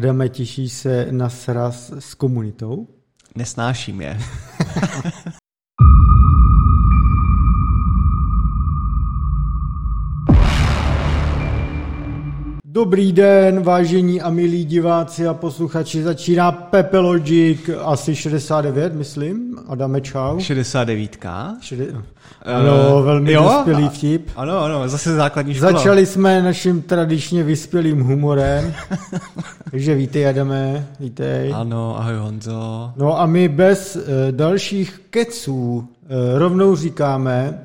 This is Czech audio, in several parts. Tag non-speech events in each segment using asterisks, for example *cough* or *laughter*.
Adame, těšíš se na sraz s komunitou? Nesnáším je. *laughs* Dobrý den, vážení a milí diváci a posluchači. Začíná Pepe Logic, asi 69, myslím. Adame, čau. 69. Šede... Ano, uh, velmi jo? vyspělý vtip. Ano, ano, zase základní škola. Začali jsme naším tradičně vyspělým humorem. *laughs* Takže vítej, Adame, vítej. Ano, ahoj Honzo. No a my bez uh, dalších keců uh, rovnou říkáme,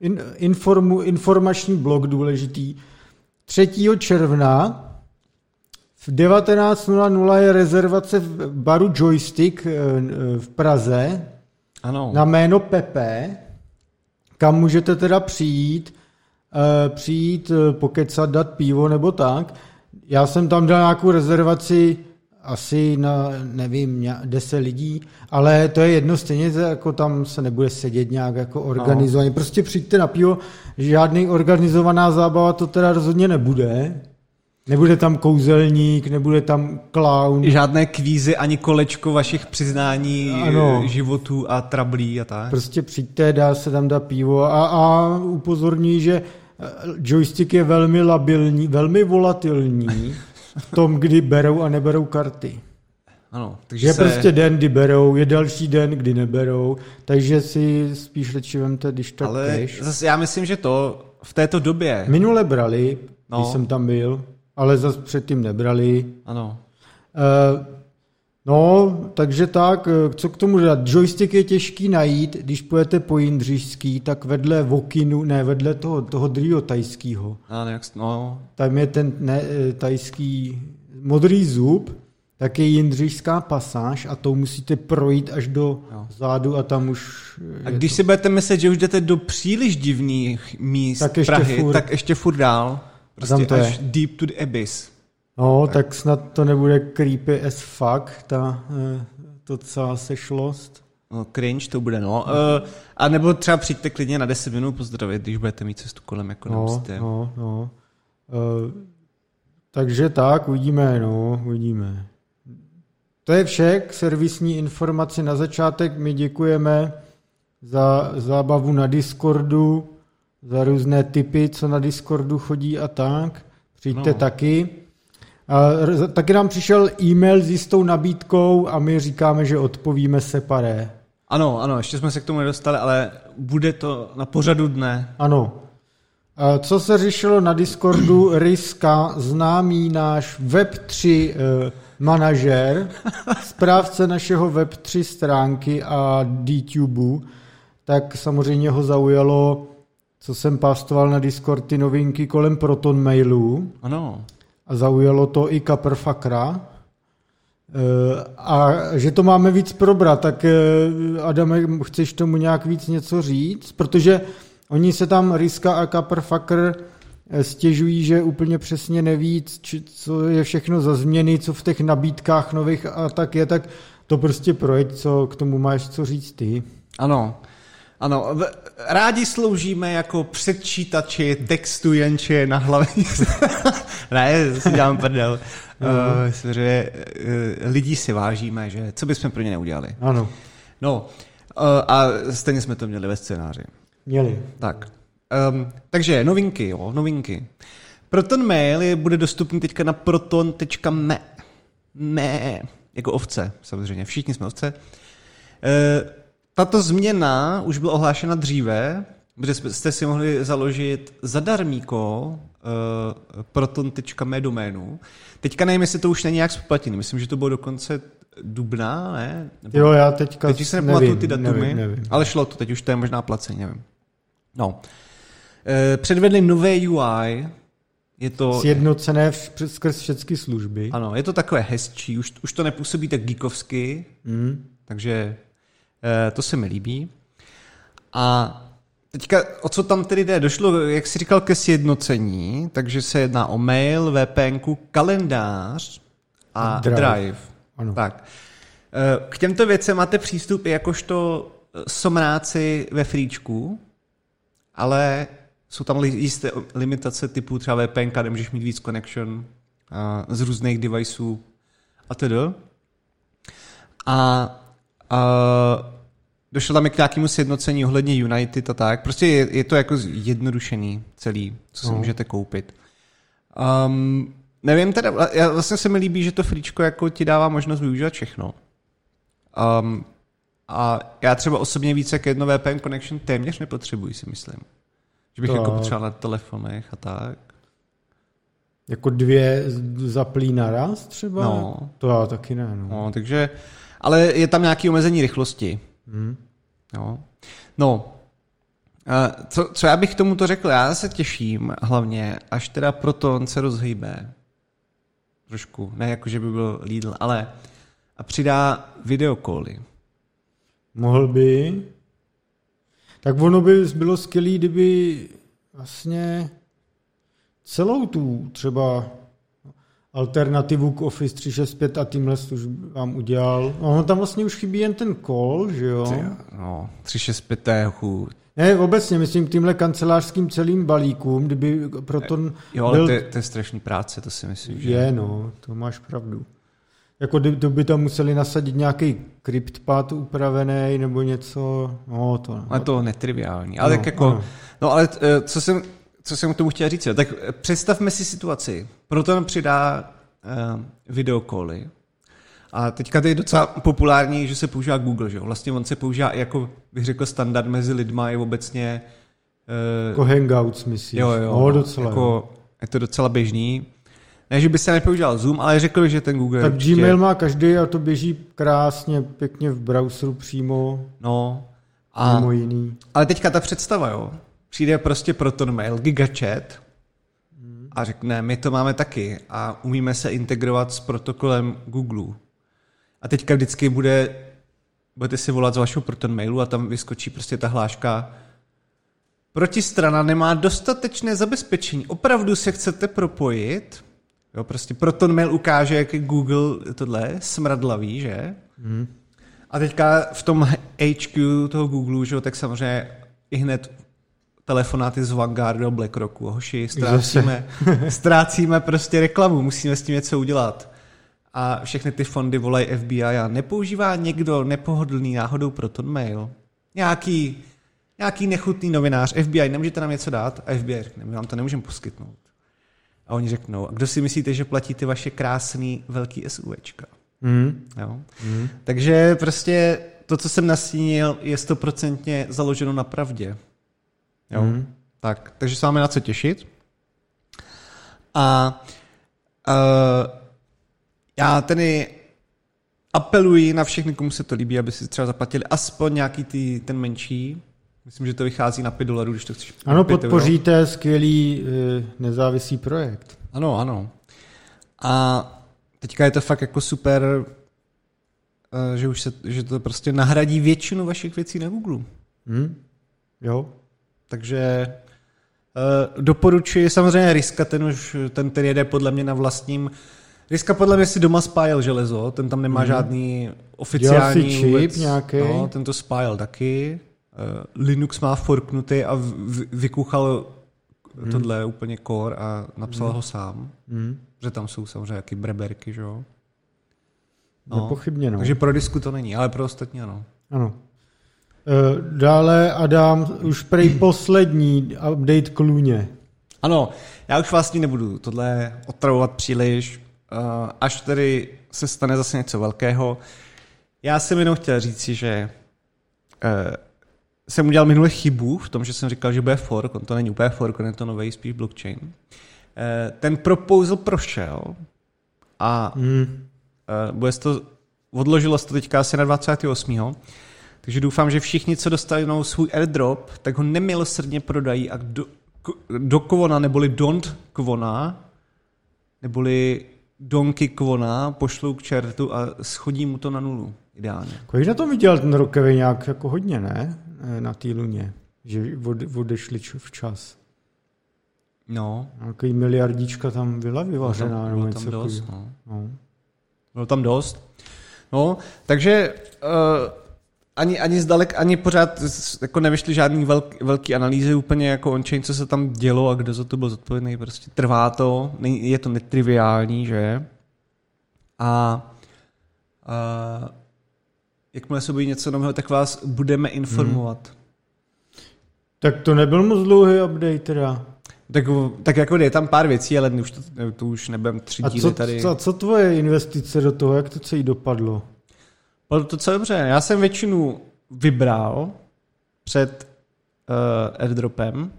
in, informu, informační blok důležitý, 3. června v 19.00 je rezervace v baru Joystick v Praze ano. na jméno Pepe, kam můžete teda přijít, přijít, pokecat, dát pivo nebo tak. Já jsem tam dal nějakou rezervaci asi na, nevím, 10 lidí, ale to je jedno, stejně jako tam se nebude sedět nějak jako organizovaně. No. Prostě přijďte na pivo, žádný organizovaná zábava to teda rozhodně nebude. Nebude tam kouzelník, nebude tam clown. Žádné kvízy ani kolečko vašich přiznání ano. životů a trablí a tak. Prostě přijďte, dá se tam dát pivo a, a upozorní, že eh, joystick je velmi labilní, velmi volatilní. *laughs* v tom, kdy berou a neberou karty. Ano, takže je se... prostě den, kdy berou, je další den, kdy neberou, takže si spíš radši vemte, když tak Ale peš. zase já myslím, že to v této době... Minule brali, no. když jsem tam byl, ale zase předtím nebrali. Ano. Uh, No, takže tak, eh, co k tomu dát? Joystick je těžký najít, když půjdete po Jindřišský, tak vedle Vokinu, ne, vedle toho, toho druhého tajského. no. Tam je ten ne, eh, tajský modrý zub, tak je Jindřišská pasáž a to musíte projít až do jo. zádu a tam už... A když to... si budete myslet, že už jdete do příliš divných míst tak ještě Prahy, furt... tak ještě furt dál. Prostě tam to až je. deep to the abyss. No, tak. tak snad to nebude creepy as fuck, ta, eh, to celá sešlost. No, cringe to bude, no. Uh, a nebo třeba přijďte klidně na 10 minut pozdravit, když budete mít cestu kolem, jako no, nemusíte. No, no. Uh, takže tak, uvidíme, no, uvidíme. To je vše k servisní informaci na začátek. My děkujeme za zábavu na Discordu, za různé typy, co na Discordu chodí a tak. Přijďte no. taky. A taky nám přišel e-mail s jistou nabídkou a my říkáme, že odpovíme separé. Ano, ano, ještě jsme se k tomu nedostali, ale bude to na pořadu dne. Ano. Co se řešilo na Discordu, *clears throat* Ryska, známý náš Web3 eh, manažer, správce našeho Web3 stránky a DTube, tak samozřejmě ho zaujalo, co jsem pastoval na Discord, ty novinky kolem Proton mailu. Ano a zaujalo to i Kaprfakra. Eh, a že to máme víc probrat, tak eh, Adame, chceš tomu nějak víc něco říct? Protože oni se tam, Riska a Kaprfakr, eh, stěžují, že úplně přesně neví, co je všechno za změny, co v těch nabídkách nových a tak je, tak to prostě projekt, co k tomu máš co říct ty. Ano, ano, rádi sloužíme jako předčítači textu jenče na hlavě. *laughs* ne, si dělám prdel. Uh, že, uh, lidí si vážíme, že co bychom pro ně neudělali. Ano. No, uh, a stejně jsme to měli ve scénáři. Měli. Tak. Um, takže novinky, jo, novinky. Proton Mail je, bude dostupný teďka na proton.me. Me. Jako ovce, samozřejmě. Všichni jsme ovce. Uh, tato změna už byla ohlášena dříve, protože jste si mohli založit zadarmíko uh, proton.me doménu. Teďka nevím, jestli to už není nějak spoplatněný. Myslím, že to bylo dokonce dubna, ne? Nebo, jo, já teďka Teď se nepamatuju ty datumy, nevím, nevím. ale šlo to, teď už to je možná placení, nevím. No. Uh, předvedli nové UI, je to... Sjednocené v, skrz všechny služby. Ano, je to takové hezčí, už, už to nepůsobí tak geekovsky, mm. takže Eh, to se mi líbí. A teďka, o co tam tedy jde? Došlo, jak jsi říkal, ke sjednocení, takže se jedná o mail, VPN, kalendář a Drive. Drive. Ano. Tak. Eh, k těmto věcem máte přístup i jakožto eh, somráci ve fríčku, ale jsou tam jisté limitace typu třeba VPN, kde můžeš mít víc connection z různých deviceů a tedy. A, a došlo tam k nějakému sjednocení ohledně United a tak. Prostě je, je to jako zjednodušený celý, co si No. můžete koupit. Um, nevím teda, já, vlastně se mi líbí, že to fričko jako ti dává možnost využívat všechno. Um, a já třeba osobně více jak jedno VPN connection téměř nepotřebuji, si myslím. Že bych To- jako potřeboval na telefonech a tak. Jako dvě zaplí naraz třeba? No. To já taky ne, no. No, takže, ale je tam nějaké omezení rychlosti. Hmm. Jo. No, co, co já bych k tomuto řekl? Já se těším hlavně, až teda Proton se rozhýbe. Trošku, ne jako, že by byl Lidl, ale a přidá videokoly. Mohl by. Tak ono by bylo skvělé, kdyby vlastně celou tu třeba alternativu k Office 365 a tímhle vám udělal. Ono tam vlastně už chybí jen ten call, že jo? Ty, No, 365 to je chů. Ne, obecně, myslím k tímhle kancelářským celým balíkům, kdyby Proton Jo, ale byl... to, je, to je strašný práce, to si myslím, že... Je, no, to máš pravdu. Jako to by tam museli nasadit nějaký kryptpad upravený nebo něco, no to Ale to netriviální. Ale No, no, tak jako, ano. no, no ale eh, co jsem, co jsem k tomu chtěl říct, tak představme si situaci. Proton přidá uh, videokoly a teďka to je docela populární, že se používá Google, že jo? Vlastně on se používá jako, bych řekl, standard mezi lidma i obecně. Uh, Jako hangouts, myslíš? jo, jo, No, docela. Jako, je to docela běžný. Ne, že by se nepoužíval Zoom, ale řekl že ten Google tak je určitě, Gmail má každý a to běží krásně, pěkně v browseru přímo, No, a... a, mimo jiný. Ale teďka ta představa, jo. Přijde prostě Proton Mail, GigaChat a řekne, my to máme taky a umíme se integrovat s protokolem Google. A teďka vždycky bude, budete si volat z vašeho Proton Mailu a tam vyskočí prostě ta hláška protistrana nemá dostatečné zabezpečení. Opravdu se chcete propojit? Jo, prostě Proton Mail ukáže, jak je Google tohle smradlavý, že? Hmm. A teďka v tom HQ toho Google, že jo, tak samozřejmě i hned telefonáty z Vanguardu a BlackRocku. Hoši, ztrácíme, *laughs* ztrácíme prostě reklamu, musíme s tím něco udělat. A všechny ty fondy volají FBI a nepoužívá někdo nepohodlný náhodou Proton Mail. Nějaký, nějaký nechutný novinář, FBI, nemůžete nám něco dát? A FBI řekne, my vám to nemůžeme poskytnout. A oni řeknou, a kdo si myslíte, že platí ty vaše krásný velký SUVčka? Hmm. Jo? Hmm. Takže prostě to, co jsem nastínil, je stoprocentně založeno na pravdě. Jo? Hmm. Tak, takže se máme na co těšit. A uh, já tedy apeluji na všechny, komu se to líbí, aby si třeba zaplatili aspoň nějaký ty, ten menší. Myslím, že to vychází na 5 dolarů, když to chceš. Ano, 5 euro. podpoříte skvělý eh, nezávislý projekt. Ano, ano. A teďka je to fakt jako super, eh, že už se, že to prostě nahradí většinu vašich věcí na Google. Hmm. Jo, Takže uh, doporučuji samozřejmě Riska, ten už, ten, ten jede podle mě na vlastním. Riska podle mě si doma spájel železo, ten tam nemá Mhm. žádný oficiální Dělal si čip vůbec, nějaký? No, ten to spájel taky. Uh, Linux má forknutý a v, v, vykuchal Mhm. tohle úplně core a napsal ho sám. hmm. Že tam jsou samozřejmě jaký breberky, že jo? no. nepochybně. No. Takže pro disku to není, ale pro ostatní ano. Ano. Eh, Dále Adam, už prej poslední update k Luně. Ano, já už vlastně nebudu tohle otravovat příliš, uh, až tedy se stane zase něco velkého. Já jsem jenom chtěl říci, že uh, jsem udělal minule chybu v tom, že jsem říkal, že bude fork, on to není úplně fork, on je to nový spíš blockchain. Ten proposal prošel a Hmm. Bude to, odložilo se to teďka asi na 28. Takže doufám, že všichni, co dostanou svůj airdrop, tak ho nemilosrdně prodají a do, do Kvona, neboli Don't Kvona, neboli Donky Kvona, pošlou k čertu a schodí mu to na nulu. Ideálně. Kolik na tom viděl ten rokový nějak jako hodně, ne? Eh, Na té Luně. Že od, odešli včas. No, Nějaký miliardička tam byla bylo vyvařená. bylo něco tam dost. No. No. Bylo tam dost. No, takže uh, ani, ani zdalek, ani pořád jako nevyšly žádný velk, velký analýzy úplně jako on-chain, co se tam dělo a kdo za to byl zodpovědný. Prostě trvá to, je to netriviální, že? A A jakmile se objeví něco nového, tak vás budeme informovat. Hmm. Tak to nebyl moc dlouhý update teda. Tak, tak jako je tam pár věcí, ale už to, to už nebudem tři A díly co, tady. co, co tvoje investice do toho, jak to celý dopadlo? Bylo to co dobře. Já jsem většinu vybral před uh, airdropem.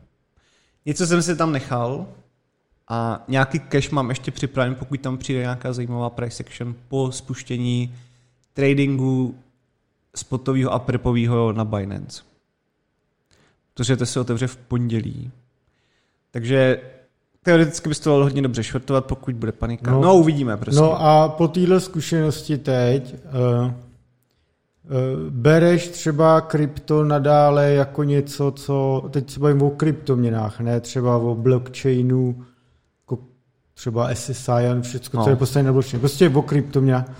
Něco jsem si tam nechal a nějaký cash mám ještě připraven, pokud tam přijde nějaká zajímavá price action po spuštění tradingu spotového a prepového na Binance. Protože to se otevře v pondělí. Takže teoreticky by to dalo hodně dobře šortovat, pokud bude panika. No, No. uvidíme prostě. No a po téhle zkušenosti teď uh, bereš třeba krypto nadále jako něco, co, teď se bavím o kryptoměnách, ne třeba o blockchainu, jako třeba SSI a všechno, No. co je postavené na blockchainu, prostě o kryptoměnách.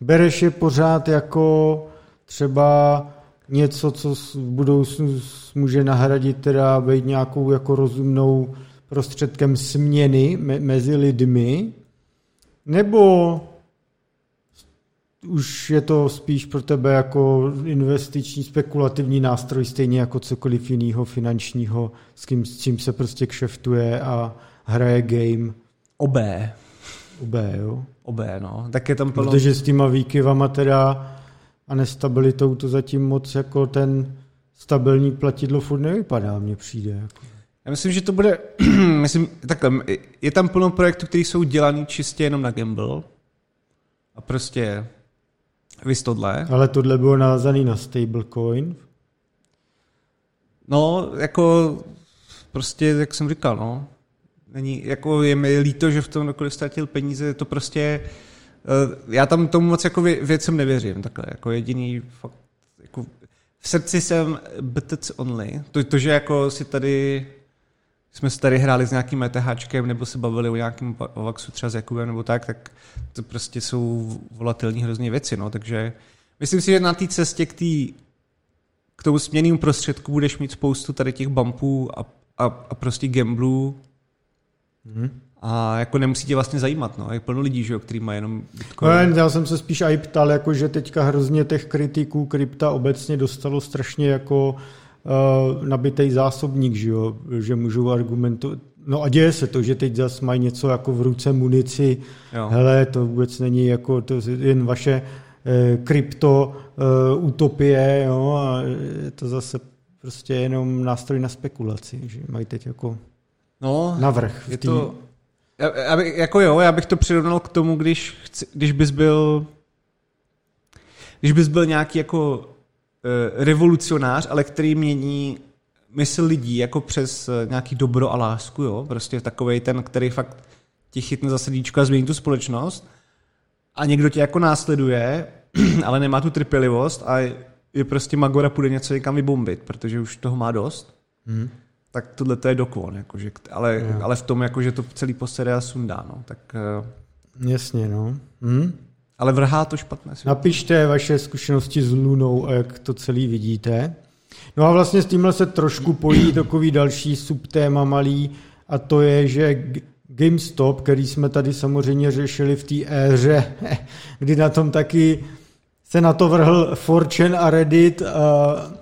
Bereš je pořád jako třeba něco, co v budoucnu může nahradit teda být nějakou jako rozumnou prostředkem směny me- mezi lidmi, nebo už je to spíš pro tebe jako investiční spekulativní nástroj, stejně jako cokoliv jiného finančního, s, kým, s čím se prostě kšeftuje a hraje game Obé. UB, jo? Obé, no. Tak je tam plno... Protože s těma výkyvama teda a nestabilitou to zatím moc jako ten stabilní platidlo furt nevypadá, mně přijde. Jako. Já myslím, že to bude, *clears throat* myslím, takhle, je tam plno projektů, které jsou dělaný čistě jenom na gamble. A prostě vys tohle. Ale tohle bylo navázané na stablecoin. No, jako prostě, jak jsem říkal, no. Není, jako je mi líto, že v tom kdokoliv ztratil peníze, je to prostě, eh, já tam tomu moc jako vě- věcem nevěřím, takhle, jako jediný fakt, jako v srdci jsem BTC only, to, to že jako si tady, jsme si tady hráli s nějakým ETHčkem, nebo se bavili o nějakém Vaxu třeba s Jakubem, nebo tak, tak to prostě jsou volatilní hrozně věci, no, takže myslím si, že na té cestě k té k tomu směnnému prostředku budeš mít spoustu tady těch bumpů a, a, a prostě gamblů Mhm. a jako nemusí tě vlastně zajímat, no. Je plno lidí, že jo, který mají jenom No, Bitcoin. já jsem se spíš i ptal, jako že teďka hrozně těch kritiků krypta obecně dostalo strašně jako uh, nabitej zásobník, že, jo? že můžou argumentovat. No a děje se to, že teď zase mají něco jako v ruce munici, Jo. hele, to vůbec není jako to je jen vaše eh, krypto uh, utopie, jo? a je to zase prostě jenom nástroj na spekulaci, že mají teď jako No, navrh. je tý- to... Já, já by, jako jo, já bych to přirovnal k tomu, když, chci, když bys byl když bys byl nějaký jako revolucionář, ale který mění mysl lidí jako přes uh, nějaký dobro a lásku, jo, prostě takovej ten, který fakt tě chytne za srdíčko a změní tu společnost a někdo tě jako následuje, *clears throat* ale nemá tu trpělivost a je prostě magora půjde něco někam vybombit, protože už toho má dost, Hmm. tak tohle to je dokon, jakože, ale, Jo. ale v tom, jako, že to celý posede a sundá, no, tak, eh, Jasně, no. Hm? Ale vrhá to špatné. světlo. Napište vaše zkušenosti s Lunou a jak to celý vidíte. No a vlastně s tímhle se trošku pojí takový další subtéma malý a to je, že GameStop, který jsme tady samozřejmě řešili v té éře, *laughs* kdy na tom taky se na to vrhl Fortune a Reddit a,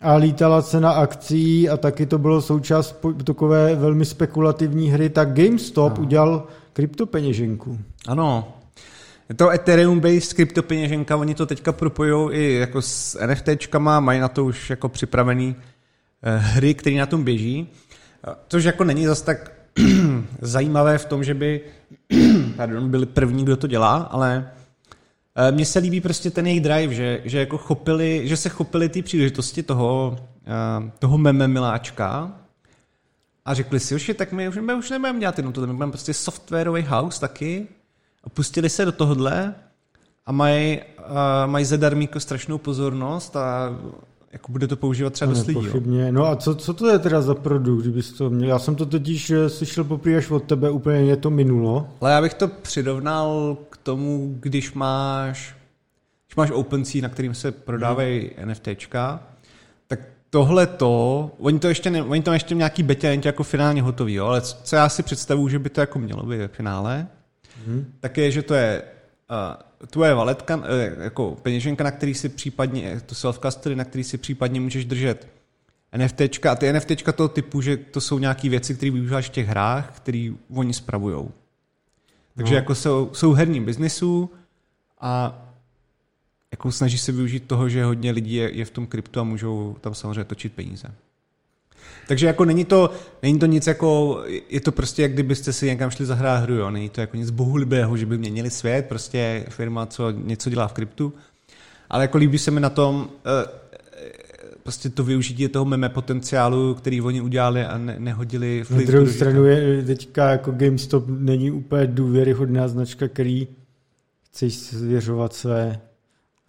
a lítala cena akcí a taky to bylo součást takové velmi spekulativní hry, tak GameStop No. udělal kryptopeněženku. Ano. Je to Ethereum-based kryptopeněženka, oni to teďka propojují i jako s NFTčkama, mají na to už jako připravený eh, hry, které na tom běží, Eh, což jako není zas tak *clears throat* zajímavé v tom, že by *clears throat* pardon, byli první, kdo to dělá, ale eh, mně se líbí prostě ten jejich drive, že, že, jako chopili, že se chopili ty příležitosti toho, toho meme miláčka a řekli si, že tak my už, my už nebudeme dělat jenom tohle, my budeme prostě softwarový house taky pustili se do tohohle a mají, uh, mají zadarmo jako strašnou pozornost a jako bude to používat třeba dost lidí. No a co, co to je teda za produkt, kdybys to měl? Já jsem to totiž eh, slyšel poprvé až od tebe, úplně mě to minulo. Ale já bych to přirovnal k tomu, když máš, když máš OpenSea, na kterým se prodávají hmm. NFTčka, tak tohle to, oni to ještě, ne, oni to ještě nějaký betě není to jako finálně hotový, jo? ale co já si představuju, že by to jako mělo být ve finále, Hmm. tak je, že to je tvoje valetka, uh, jako peněženka, na který si případně, to self-custody, na který si případně můžeš držet NFTčka a ty NFTčka toho typu, že to jsou nějaké věci, které využíváš v těch hrách, které oni spravujou. Takže no. jako jsou, jsou herní biznisu a jako snaží se využít toho, že hodně lidí je, je v tom kryptu a můžou tam samozřejmě točit peníze. Takže jako není to, není to nic jako, je to prostě, jak kdybyste si někam šli zahrát hru, jo. Není to jako nic bohulibého, že by měnili svět, prostě firma, co něco dělá v kryptu. Ale jako líbí se mi na tom, eh, prostě to využití toho meme potenciálu, který oni udělali a ne, nehodili Na druhou stranu je teďka jako GameStop není úplně důvěryhodná značka, který chceš svěřovat své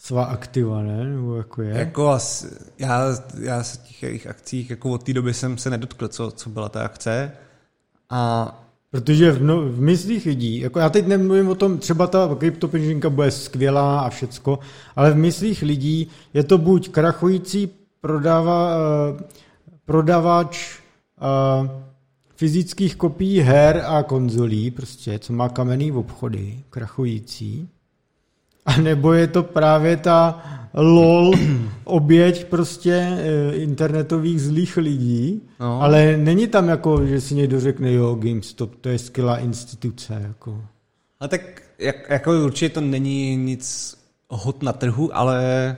svá aktiva, ne? Nebo jako je? Jako asi, já, já se těch jejich akcích, jako od té doby jsem se nedotkl, co, co byla ta akce. A Protože v, no, v myslích lidí, jako já teď nemluvím o tom, třeba ta kryptopeněženka bude skvělá a všecko, ale v myslích lidí je to buď krachující prodává, uh, prodavač uh, fyzických kopií her a konzolí, prostě, co má kamenný obchody, krachující, a nebo je to právě ta lol oběť prostě eh, internetových zlých lidí, no. ale není tam jako, že si někdo řekne, jo, GameStop, to je skvělá instituce. Jako. A tak jak, jako určitě to není nic hot na trhu, ale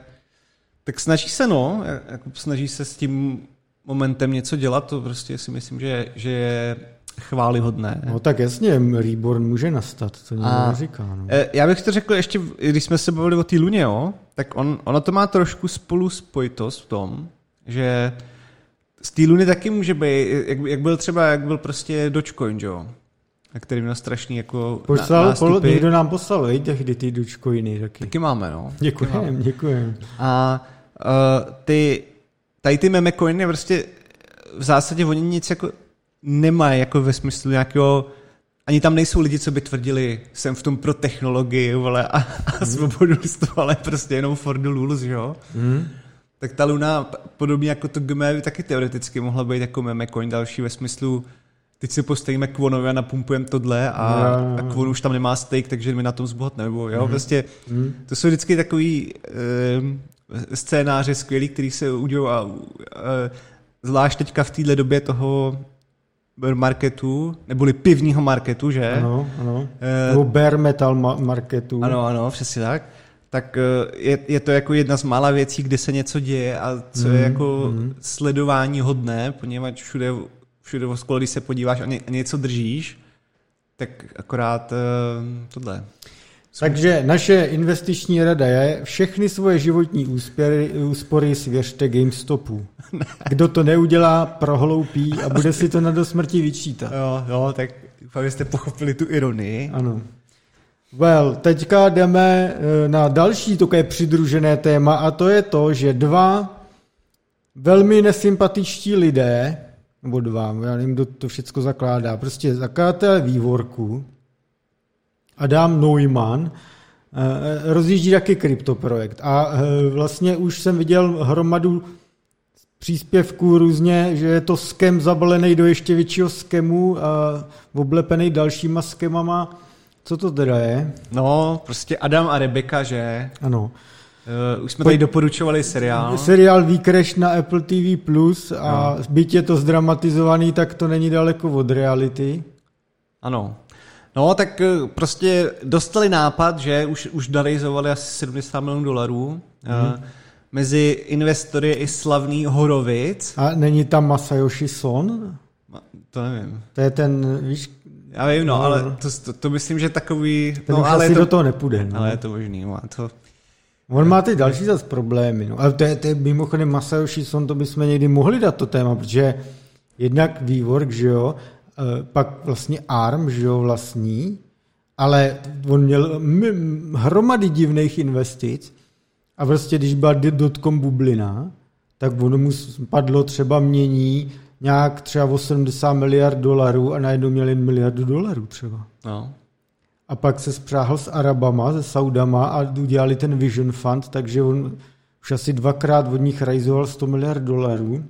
tak snaží se, no, jako snaží se s tím momentem něco dělat, to prostě si myslím, že, že je chválihodné. No tak jasně, Reborn může nastat, to nikdo neříká. No. E, já bych to řekl ještě, když jsme se bavili o té luně, jo, tak on, ono to má trošku spolu spojitost v tom, že z té luny taky může být, jak, jak byl třeba, jak byl prostě Dogecoin, jo, a který měl strašný jako Poslal, nástupy. Pol, někdo nám poslal, veď, tehdy ty Dogecoiny taky. Taky máme, no. Děkujem, děkujem. A uh, ty, tady ty meme coiny prostě v zásadě oni nic jako nemají jako ve smyslu nějakého ani tam nejsou lidi, co by tvrdili, jsem v tom pro technologii, vole, a, a mm. svobodu ale prostě jenom for the rules, jo? Mm. Tak ta Luna, podobně jako to GME, taky teoreticky mohla být jako meme coin další ve smyslu, teď si postavíme Kvonovi a napumpujeme tohle a, no, no. a Kvon už tam nemá stake, takže my na tom zbohatneme, nebo jo, mm. prostě mm. to jsou vždycky takový e, scénáře skvělý, který se udělou a e, zvlášť teďka v téhle době toho marketu, neboli pivního marketu, že? Ano, ano. E, nebo bare metal marketu. Ano, ano, přesně tak. Tak eh, je, je to jako jedna z mála věcí, kde se něco děje a co mm, je mhm, jako mm. sledování hodné, poněvadž všude, všude v když se podíváš a ně, něco držíš, tak akorát uh, tohle. Takže naše investiční rada je, všechny svoje životní úspory, úspory svěřte GameStopu. Kdo to neudělá, prohloupí a bude si to na do smrti vyčítat. Jo, jo, tak doufám, jste pochopili tu ironii. Ano. Well, teďka jdeme eh, na další také přidružené téma a to je to, že dva velmi nesympatičtí lidé, nebo dva, já nevím, kdo to všechno zakládá, prostě zakladatel vývorku, Adam Neumann, eh, rozjíždí taky kryptoprojekt. A eh, vlastně už jsem viděl hromadu příspěvků různě, že je to skem zabalený do ještě většího skemu a oblepený dalšíma skemama. Co to teda je? No, prostě Adam a Rebeka, že? Ano. Uh, už jsme tady doporučovali seriál. Seriál Výkreš na Apple TV+, Plus a no. byť je to zdramatizovaný, tak to není daleko od reality. Ano. No, tak eh, prostě dostali nápad, že už, už darizovali asi 70 milionů dolarů. Hmm. Mezi investory je i slavný Horovic. A není tam Masayoshi Son? To nevím. To je ten, víš... Já vím, no, no ale to, to, to myslím, že takový... Ten no, už ale asi to, do toho nepůjde. No. Ale je to možný, má to... On má ty další zase problémy. No. Ale to je, to je mimochodem Masayoshi Son, to bychom někdy mohli dát to téma, protože jednak vývork, že jo, pak vlastně ARM, že jo, vlastní, ale on měl hromady divných investic a prostě když byla dotcom bublina, tak ono mu padlo třeba mění nějak třeba 80 miliard dolarů a najednou měl jen miliardu dolarů třeba. No. A pak se spřáhl s Arabama, se Saudama a udělali ten Vision Fund, takže on už asi dvakrát od nich rajzoval 100 miliard dolarů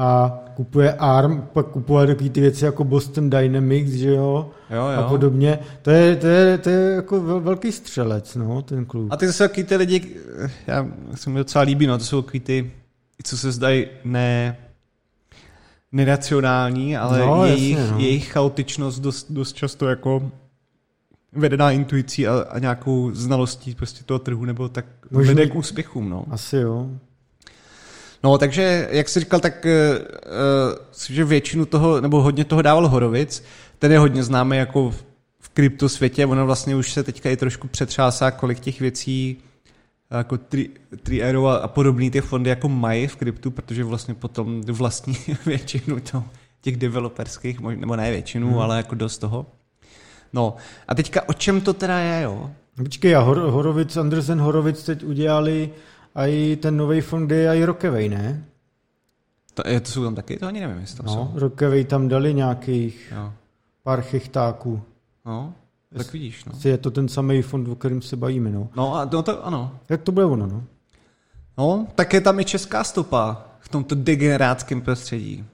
a kupuje ARM, pak kupuje takové ty věci jako Boston Dynamics, že jo, Jo, jo. a podobně. To je, to je, to je jako vel- velký střelec, no, ten klub. A ty jsou takový ty lidi, já se mi docela líbí, no, to jsou takový ty, co se zdají ne, neracionální, ale No, no, jasně, jejich, no. jejich chaotičnost dost, dost často jako vedená intuicí a, a nějakou znalostí prostě toho trhu, nebo tak Možný- vede k úspěchům, no. Asi jo. No, takže, jak jsi říkal, tak uh, že většinu toho, nebo hodně toho dával Horovic, ten je hodně známý jako v, kryptosvětě, ono vlastně už se teďka i trošku přetřásá, kolik těch věcí jako tri, tri a, a podobný ty fondy jako mají v kryptu, protože vlastně potom vlastní *laughs* většinu to, těch developerských, nebo ne většinu, hmm. ale jako dost toho. No, a teďka o čem to teda je, jo? Počkej, a Hor- Horovic, Andersen Horovic teď udělali a i ten nový fond, je i Rockaway, ne? To, je, to jsou tam taky? To ani nevím, jestli tam No, jsou. Rockaway tam dali nějakých Jo. pár chechtáků. No, tak vidíš, no. Je to ten samý fond, o kterém se bavíme, no. No a no to ano. Jak to bude ono, no? No, tak je tam i česká stopa v tomto degenerátském prostředí.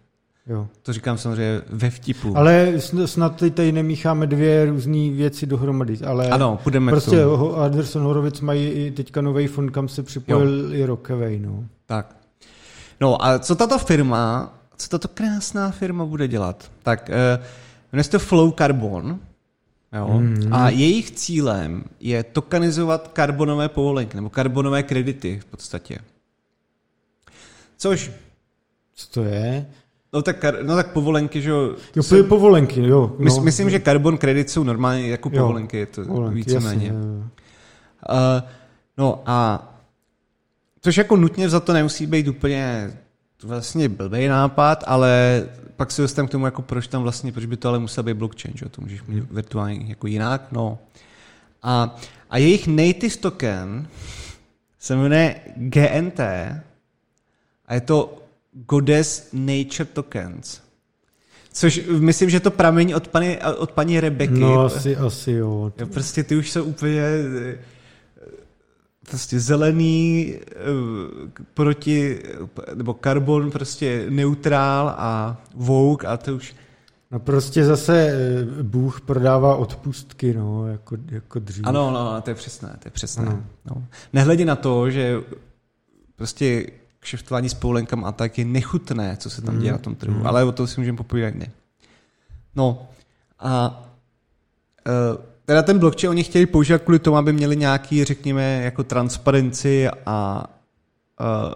Jo. To říkám samozřejmě ve vtipu. Ale sn- snad teď tady nemícháme dvě různé věci dohromady, ale ano, půjdeme prostě Anderson Horovic mají i teďka nový fond, kam se připojil jo. i Rockaway, no. Tak. No a co tato firma, co tato krásná firma bude dělat? Tak jmenuje se to Flow Carbon. Jo? Mhm. A jejich cílem je tokenizovat karbonové povolenky, nebo karbonové kredity v podstatě. Což, Co to je? No tak, kar- no tak povolenky, že jo, Jo, jsou... povolenky, jo. Mys, no. myslím, že carbon credit jsou normálně jako Jo, povolenky, je to Povolenky, víceméně. jasně, jo. Uh, no a což jako nutně za to nemusí být úplně vlastně blbý nápad, ale pak se dostaneme k tomu, jako proč tam vlastně, proč by to ale musel být blockchain, že jo? to můžeš mít virtuálně jako jinak, no. A, a jejich native token se jmenuje GNT a je to Goddess Nature Tokens. Což myslím, že to pramení od, paní, od paní Rebeky. No asi, asi jo. Jo, prostě ty už jsou úplně eh, prostě zelený eh, proti, nebo karbon prostě neutrál a vouk a to už No prostě zase eh, Bůh prodává odpustky, no, jako, jako dřív. Ano, no, to je přesné, to je přesné. Ano. No. Nehledě na to, že prostě kšeftování s povolenkama a tak je nechutné, co se tam děje na tom trhu, Mm. ale o tom si můžeme popovídat někdy. No a uh, teda ten blockchain oni chtěli používat kvůli tomu, aby měli nějaký, řekněme, jako transparenci a uh,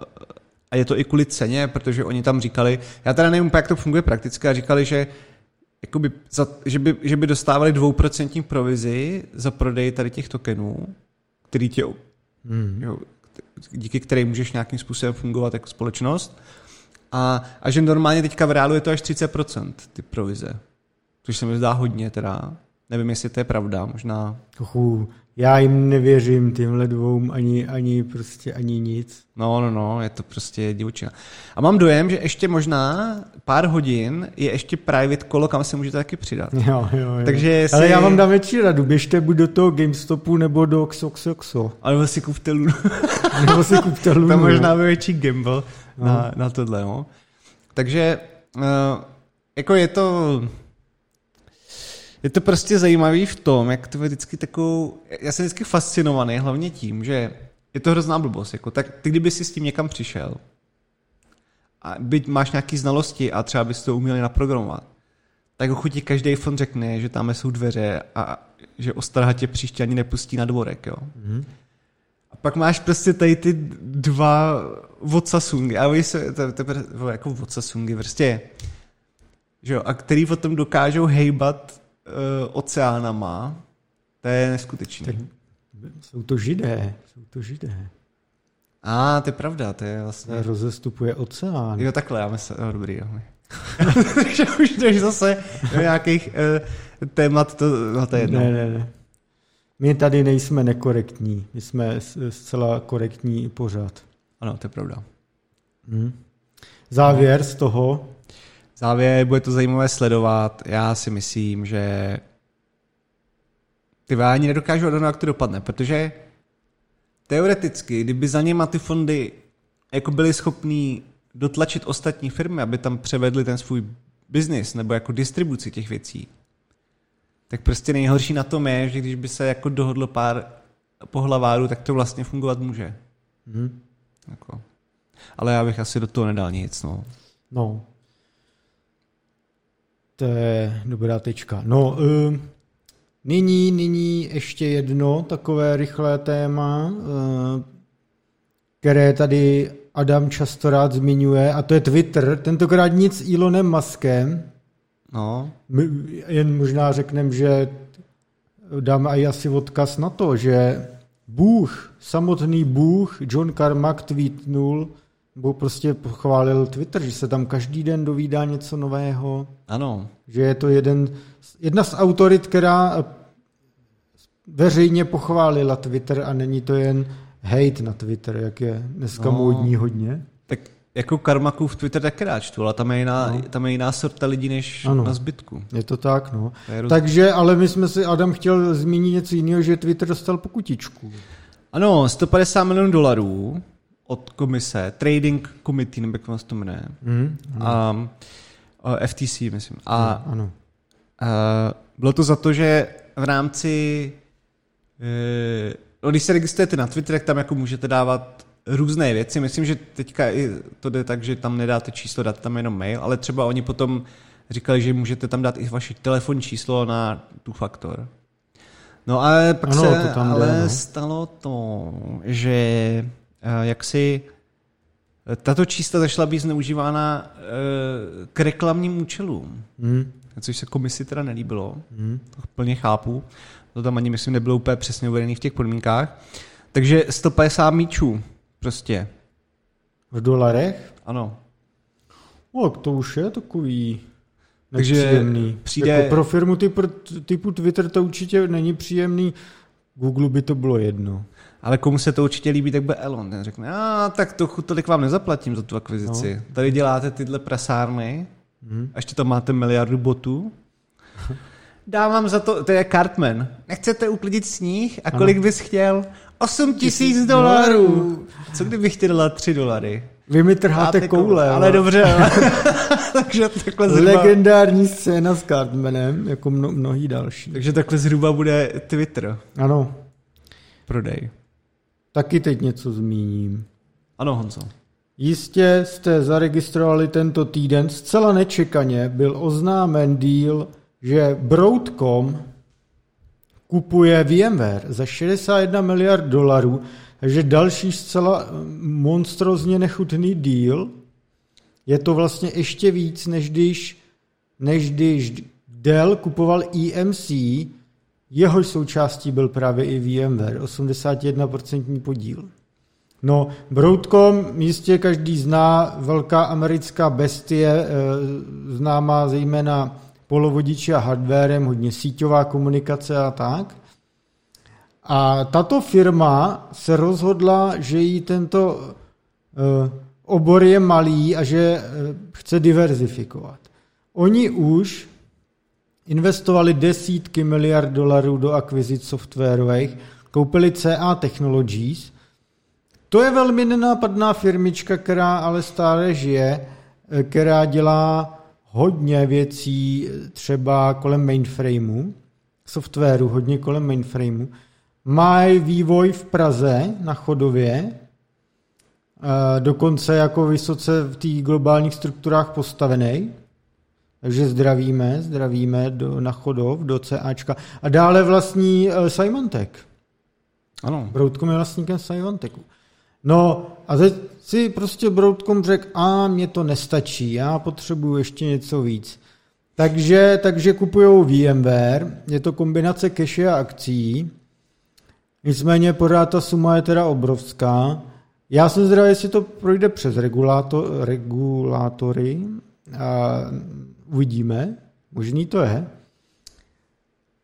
a je to i kvůli ceně, protože oni tam říkali, já teda nevím, jak to funguje prakticky, a říkali, že jakoby za, že, by, že by dostávali dvouprocentní provizi za prodej tady těch tokenů, který tě, Hmm. jo, díky kterým můžeš nějakým způsobem fungovat jako společnost. A, a že normálně teďka v reálu je to až 30% ty provize. Což se mi zdá hodně teda. Nevím, jestli to je pravda, možná. Trochu, já jim nevěřím, těmhle dvou, ani, ani prostě ani nic. No, no, no, je to prostě divočina. A mám dojem, že ještě možná pár hodin je ještě private kolo, kam se můžete taky přidat. Jo, jo, jo. Takže jestli... Ale já vám dám větší radu, běžte buď do toho GameStopu nebo do Xoxoxo. Ale si kupte Lunu. *laughs* Nebo si kupte Lunu. no. možná byl větší gamble na, na tohle, no. Takže uh, jako je to je to prostě zajímavý v tom, jak to je vždycky takovou, já jsem vždycky fascinovaný hlavně tím, že je to hrozná blbost, jako, tak ty kdyby si s tím někam přišel a byť máš nějaký znalosti a třeba bys to uměli naprogramovat, tak ho ti každý fond řekne, že tam jsou dveře a že ostraha tě příště ani nepustí na dvorek, jo. Mhm. A pak máš prostě tady ty dva Wotsasungy, a oni se, to, to, to, jako Wotsasungy, prostě, že jo, a který potom dokážou hejbat oceánama, to je neskutečné. Tak jsou to židé, jsou to židé. A, ah, to je pravda, to je vlastně... Rozestupuje oceán. Jo, takhle, já myslím, oh, dobrý, jo. *laughs* Takže *laughs* už jdeš zase do nějakých uh, témat, to, no, to je jedno. Ne, ne, ne. My tady nejsme nekorektní, my jsme zcela korektní pořád. Ano, to je pravda. Hm. Závěr z toho, Závěr, bude to zajímavé sledovat. Já si myslím, že ty ani nedokážu odhadnout, jak to dopadne, protože teoreticky, kdyby za něma ty fondy jako byly schopný dotlačit ostatní firmy, aby tam převedli ten svůj biznis nebo jako distribuci těch věcí, tak prostě nejhorší na tom je, že když by se jako dohodlo pár pohlavárů, tak to vlastně fungovat může. Mhm. Jako. Ale já bych asi do toho nedal nic. No. No. To je dobrá tečka. No, uh, nyní, nyní ještě jedno takové rychlé téma, uh, které tady Adam často rád zmiňuje, a to je Twitter. Tentokrát nic s Elonem Muskem. no. My jen možná řekneme, že dáme i asi odkaz na to, že Bůh, samotný Bůh, John Carmack tweetnul, nebo prostě pochválil Twitter, že se tam každý den dovídá něco nového, Ano. že je to jeden, jedna z autorit, která eh, veřejně pochválila Twitter a není to jen hate na Twitter, jak je dneska No. módní hodně. Tak jako Karmakův Twitter taky rád čtu, ale tam je jiná, No. tam je jiná sorta lidí než Ano. na zbytku. Je to tak, no. To roz... Takže, ale my jsme si, Adam chtěl zmínit něco jiného, že Twitter dostal pokutičku. Ano, 150 milionů dolarů od komise, Trading Committee, nebo jak vás to jmenuje, Hmm? a, a FTC, myslím. A ano. Uh, bylo to za to, že v rámci, uh, no, když se registrujete na Twitter, tak tam jako můžete dávat různé věci. Myslím, že teďka i to jde tak, že tam nedáte číslo, dáte tam jenom mail, ale třeba oni potom říkali, že můžete tam dát i vaše telefonní číslo na tu faktor. No ale pak Ano, se to tam ale jde, no. stalo to, že jak si tato čísla začala být zneužívána uh, k reklamním účelům Hmm? což se komisi teda nelíbilo, Hmm? to plně chápu, to tam ani myslím nebylo úplně přesně uvedený v těch podmínkách. Takže 150 míčů, prostě, V dolarech? ano. No, to už je takový Takže nepříjemný. přijde- Jako pro firmu typu, typu Twitter to určitě není příjemný. Google by to bylo jedno. Ale komu se to určitě líbí, tak bude Elon. Ten řekne, a tak to tolik vám nezaplatím za tu akvizici. No. Tady děláte tyhle prasárny Hmm? a ještě tam máte miliardu botů. *laughs* Dávám za to, to je Cartman. Nechcete uklidit sníh? A kolik bys chtěl? 8 tisíc dolarů. Co kdybych dala 3 dolary? Vy mi trháte koule. Ale ale- dobře, ale... *laughs* takže takhle zhruba, Legendární scéna s Cartmanem, jako mno, mnohý další. takže takhle zhruba bude Twitter Ano, prodej. Taky teď něco zmíním. Ano, Honzo. Jistě jste zaregistrovali tento týden, zcela nečekaně byl oznámen díl, že Broadcom kupuje VMware za 61 miliard dolarů, takže další zcela eh, monstrozně nechutný díl. Je to vlastně ještě víc, než když, než když Dell kupoval EMC, jehož součástí byl právě i VMware, 81% podíl. No, Broadcom jistě každý zná, velká americká bestie, eh, známá zejména polovodiči a hardwarem, hodně síťová komunikace a tak. A tato firma se rozhodla, že jí tento eh, obor je malý a že eh, chce diverzifikovat. Oni už investovali desítky miliard dolarů do akvizic softwarových, koupili CA Technologies, to je velmi nenápadná firmička, která ale stále žije, eh, která dělá hodně věcí eh, třeba kolem mainframeu, softwaru, hodně kolem mainframeu. Mají vývoj v Praze na Chodově, eh, dokonce jako vysoce v těch globálních strukturách postavený. Takže zdravíme, zdravíme do, na Chodov, do CAčka. A dále vlastní eh, Symantec. Ano. Broadcom je vlastníkem Symantecku. No a teď si prostě Broadcom řekl, a mně to nestačí, já potřebuju ještě něco víc. Takže, takže kupují VMware, je to kombinace cache a akcí, nicméně pořád ta suma je teda obrovská. Já jsem zvědavý, jestli to projde přes regulátor, regulátory, a uvidíme, možný to je.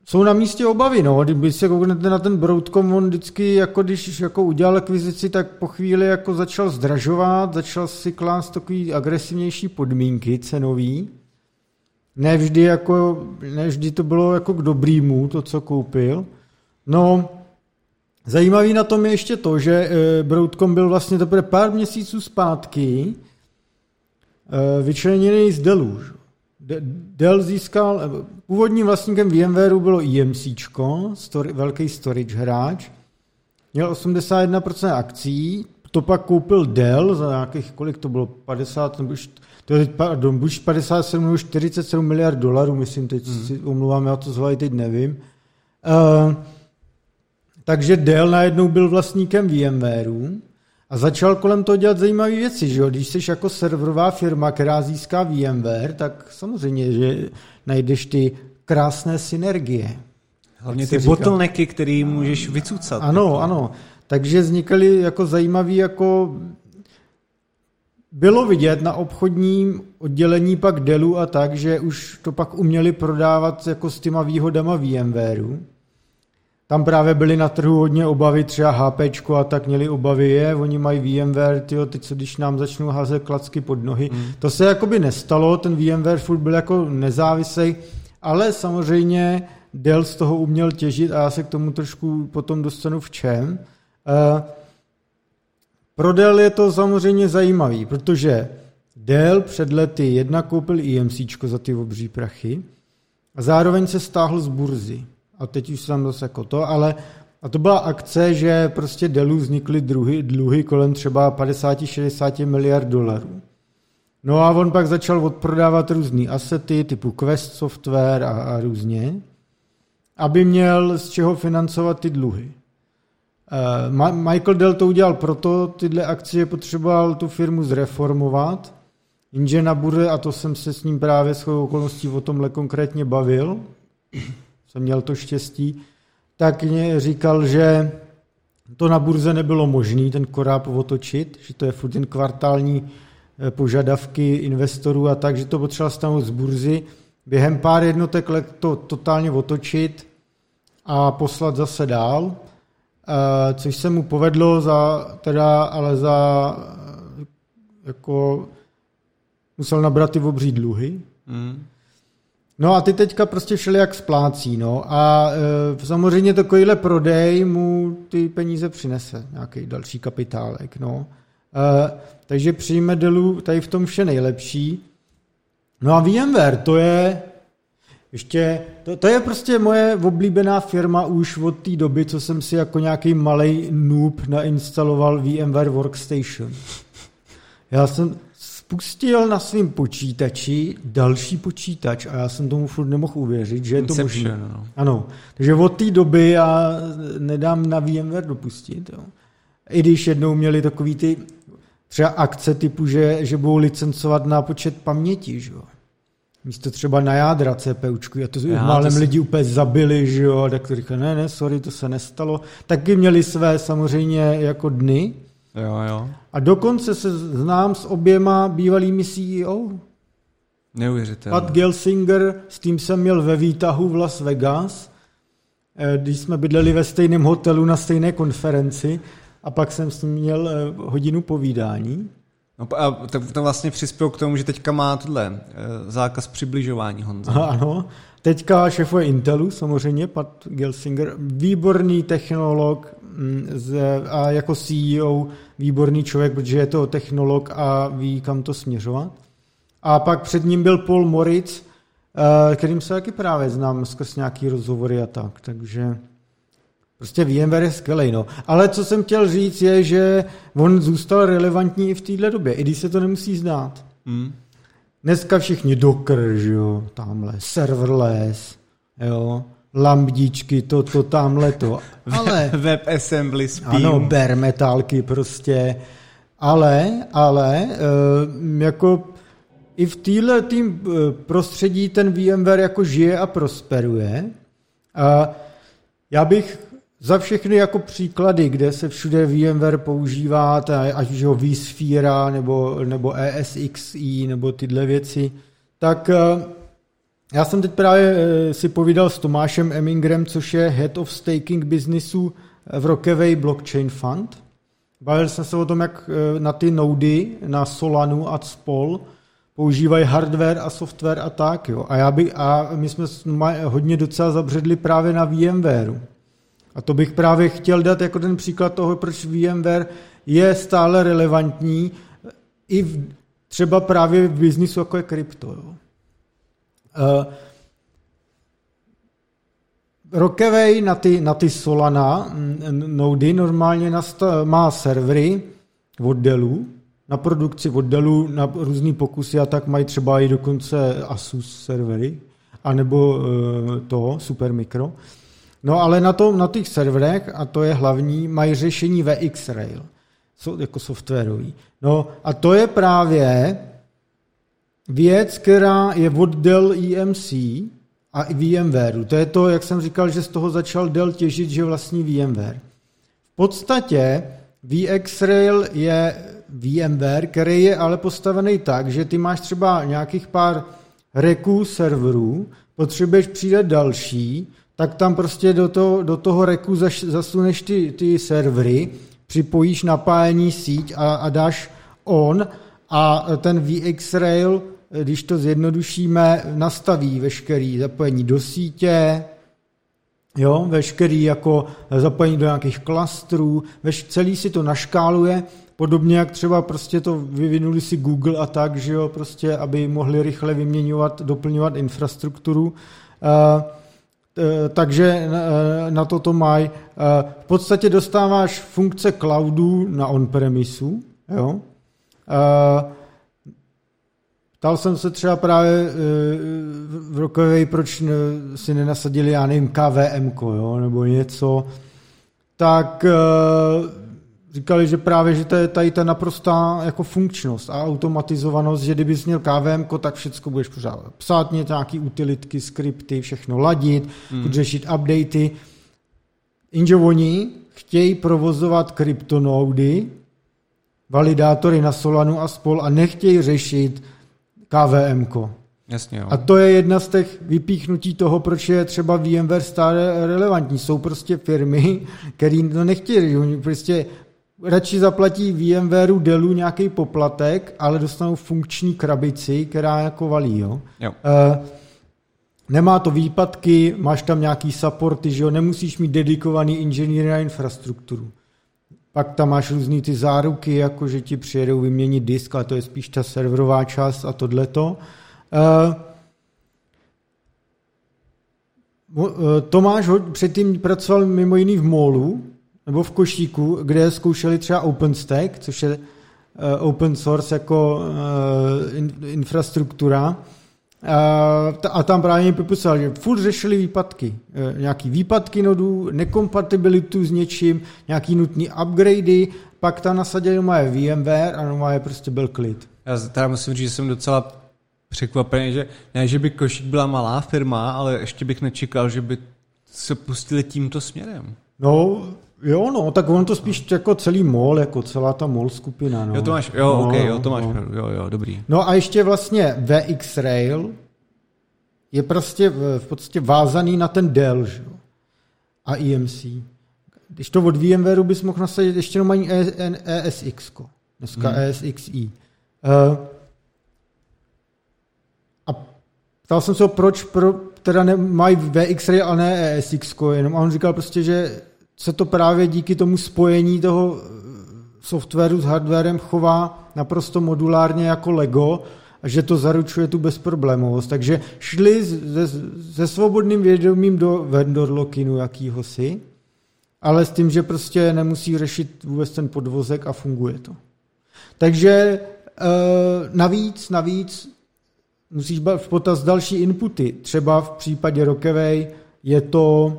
Jsou na místě obavy, no. Když se kouknete na ten Broadcom, on vždycky, jako když jako udělal akvizici, tak po chvíli jako začal zdražovat, začal si klást takový agresivnější podmínky cenový. Nevždy, jako, nevždy to bylo jako k dobrýmu, to, co koupil. No, zajímavý na tom je ještě to, že eh, Broadcom byl vlastně teprve pár měsíců zpátky vyčleněný z Dellu. Dell získal, původním vlastníkem VMwareu bylo EMC, story, velký storage hráč, měl 81% akcí, to pak koupil Dell za nějakých, kolik to bylo, 50, nebo to je teď, pardon, buď 57 nebo 47 miliard dolarů, myslím, teď mm. si omluvám, já to zvají teď nevím. Uh, takže Dell najednou byl vlastníkem VMwareu a začal kolem toho dělat zajímavé věci, že jo? Když jsi jako serverová firma, která získá VMware, tak samozřejmě, že najdeš ty krásné synergie. Hlavně ty bottlenecky, který můžeš vycucat. Ano, jako. ano. Takže vznikaly jako zajímavý jako bylo vidět na obchodním oddělení pak Dellu a tak, že už to pak uměli prodávat jako s těma výhodama VMwareu. Tam právě byly na trhu hodně obavy, třeba HP a tak měli obavy, je, oni mají VMware, tyjo, teď co když nám začnou házet klacky pod nohy. Mm. To se jakoby nestalo, ten VMware furt byl jako nezávislý, ale samozřejmě Dell z toho uměl těžit a já se k tomu trošku potom dostanu v čem. Uh, pro Dell je to samozřejmě zajímavý, protože Dell před lety jedna koupil IMC za ty obří prachy a zároveň se stáhl z burzy. A teď už jsem zase jako to, ale a to byla akce, že prostě Dellu vznikly dluhy, dluhy kolem třeba 50-60 miliard dolarů. No a on pak začal odprodávat různé asety typu Quest Software a, a různě, aby měl z čeho financovat ty dluhy. Uh, Michael Dell to udělal proto, tyhle akcie potřeboval tu firmu zreformovat, jenže na bude, a to jsem se s ním právě s okolností o tomhle konkrétně bavil, jsem měl to štěstí, tak mě říkal, že to na burze nebylo možné, ten koráb otočit, že to je furt jen kvartální eh, požadavky investorů a tak, že to potřeba stanout z burzy, během pár jednotek let to totálně otočit a poslat zase dál, eh, což se mu povedlo za, teda, ale za eh, jako musel nabrat ty obří dluhy. Mm. No a ty teďka prostě šli jak splácí, no a e, samozřejmě takovýhle prodej mu ty peníze přinese, nějaký další kapitálek, no. E, takže přijme Delu tady v tom vše nejlepší. No a VMware, to je ještě, to, to je prostě moje oblíbená firma už od té doby, co jsem si jako nějaký malý noob nainstaloval VMware Workstation. Já jsem, spustil na svém počítači další počítač a já jsem tomu furt nemohl uvěřit, že je to možné. No. Ano, takže od té doby já nedám na VMware dopustit. Jo. I když jednou měli takový ty třeba akce typu, že, že budou licencovat na počet paměti, že jo. Místo třeba na jádra CPUčku, a to já, málem to lidi úplně zabili, že jo, tak to říkali, ne, ne, sorry, to se nestalo. Taky měli své samozřejmě jako dny, Jo, jo. A dokonce se znám s oběma bývalými CEO. Neuvěřitelné. Pat Gelsinger, s tím jsem měl ve výtahu v Las Vegas, eh, když jsme bydleli ve stejném hotelu na stejné konferenci a pak jsem s ním měl eh, hodinu povídání. No a to, to vlastně přispělo k tomu, že teďka má tohle eh, zákaz přibližování Honza. Ano, teďka šefuje Intelu, samozřejmě, Pat Gelsinger, výborný technolog mm, a jako CEO výborný člověk, protože je to technolog a ví, kam to směřovat. A pak před ním byl Paul Moritz, eh, kterým se taky právě znám skrz nějaký rozhovory a tak, takže prostě VMware je skvělej, no. Ale co jsem chtěl říct je, že on zůstal relevantní i v téhle době, i když se to nemusí znát. Mm. Dneska všichni Docker, že jo, tamhle, serverless, jo, lambdičky, to, to, tamhle to. *laughs* Ale, WebAssembly, Spim. Ano, bare metálky prostě. Ale, ale, uh, jako i v téhle tým eh, prostředí ten VMware jako žije a prosperuje. A já bych za všechny jako příklady, kde se všude VMware používá, ať už ho vSphere nebo, nebo ESXi nebo tyhle věci, tak uh, já jsem teď právě eh, si povídal s Tomášem Emingrem, což je Head of Staking Businessu v Rockaway Blockchain Fund. Bavil jsem se o tom, jak eh, na ty nody, na Solanu a Spol, používají hardware a software a tak. Jo. A, já by, a my jsme hodně docela zabředli právě na VMware. A to bych právě chtěl dát jako ten příklad toho, proč VMware je stále relevantní i v třeba právě v biznisu, jako je krypto. Uh, Rockaway na ty, na ty Solana nody normálně má servery od Dellu, na produkci od Dellu, na různý pokusy a tak mají třeba i dokonce Asus servery, anebo uh, to, Supermicro. No ale na, tom, na těch serverech, a to je hlavní, mají řešení VX-Rail, jsou jako softwarový. No a to je právě věc, která je od Dell EMC, a VMware. To je to, jak jsem říkal, že z toho začal Dell těžit, že vlastní VMware. V podstatě VxRail je VMware, který je ale postavený tak, že ty máš třeba nějakých pár reků serverů, potřebuješ přidat další, tak tam prostě do toho, do toho reku zaš, zasuneš ty, ty servery, připojíš napájení síť a, a dáš on a ten VxRail když to zjednodušíme, nastaví veškerý zapojení do sítě, jo, veškerý jako zapojení do nějakých klastrů, veš, celý si to naškáluje, podobně jak třeba prostě to vyvinuli si Google a tak, že jo, prostě, aby mohli rychle vyměňovat, doplňovat infrastrukturu. Uh, takže na to to mají. V podstatě dostáváš funkce cloudu na on-premisu, jo. Ptal jsem se třeba právě eh, v Rokovej, proč si nenasadili, já nevím, KVM, jo, nebo něco, tak eh, říkali, že právě, že to je tady ta naprostá jako funkčnost a automatizovanost, že kdybys měl KVM, tak všechno budeš pořád psát nějaký utilitky, skripty, všechno ladit, hmm. řešit updaty. Jenže oni chtějí provozovat kryptonoudy, validátory na Solanu a spol a nechtějí řešit KVM. Jasně, jo. A to je jedna z těch vypíchnutí toho, proč je třeba VMware stále relevantní. Jsou prostě firmy, *laughs* které to nechtějí. Oni prostě radši zaplatí VMwareu Dellu nějaký poplatek, ale dostanou funkční krabici, která jako valí. Jo? Jo. Uh, nemá to výpadky, máš tam nějaký supporty, že jo? nemusíš mít dedikovaný inženýry a infrastrukturu. Pak tam máš různý ty záruky, jako že ti přijedou vyměnit disk, ale to je spíš ta serverová část a tohleto. Uh, Tomáš předtím pracoval mimo jiný v Molu, nebo v Košíku, kde zkoušeli třeba OpenStack, což je eh, open source jako infrastruktura. A tam právě popisal, že furt řešili výpadky. Nějaký výpadky nodů, nekompatibilitu s něčím, nějaký nutný upgradey, pak tam nasadili moje VMware a no je prostě byl klid. Já teda musím říct, že jsem docela překvapený, že ne, že by Košík byla malá firma, ale ještě bych nečekal, že by se pustili tímto směrem. No, Jo, no, tak on to spíš jako celý mol, jako celá ta mol skupina. No. Jo, to máš, jo, no, ok, jo, to máš, no. jo, jo, dobrý. No a ještě vlastně VX Rail je prostě v, v podstatě vázaný na ten Dell, že? a EMC. Když to od VMwareu bys mohl nasadit ještě jenom ani ESX, dneska hmm. ESXi. Uh, a ptal jsem se, proč pro, teda mají VX-Ray a ne ESX, jenom a on říkal prostě, že se to právě díky tomu spojení toho eh, softwaru s hardwarem chová naprosto modulárně jako Lego a že to zaručuje tu bezproblémovost. Takže šli se, se svobodným vědomím do vendor lockinu jakýhosi, ale s tím, že prostě nemusí řešit vůbec ten podvozek a funguje to. Takže e, navíc, navíc musíš v potaz další inputy. Třeba v případě Rockaway je to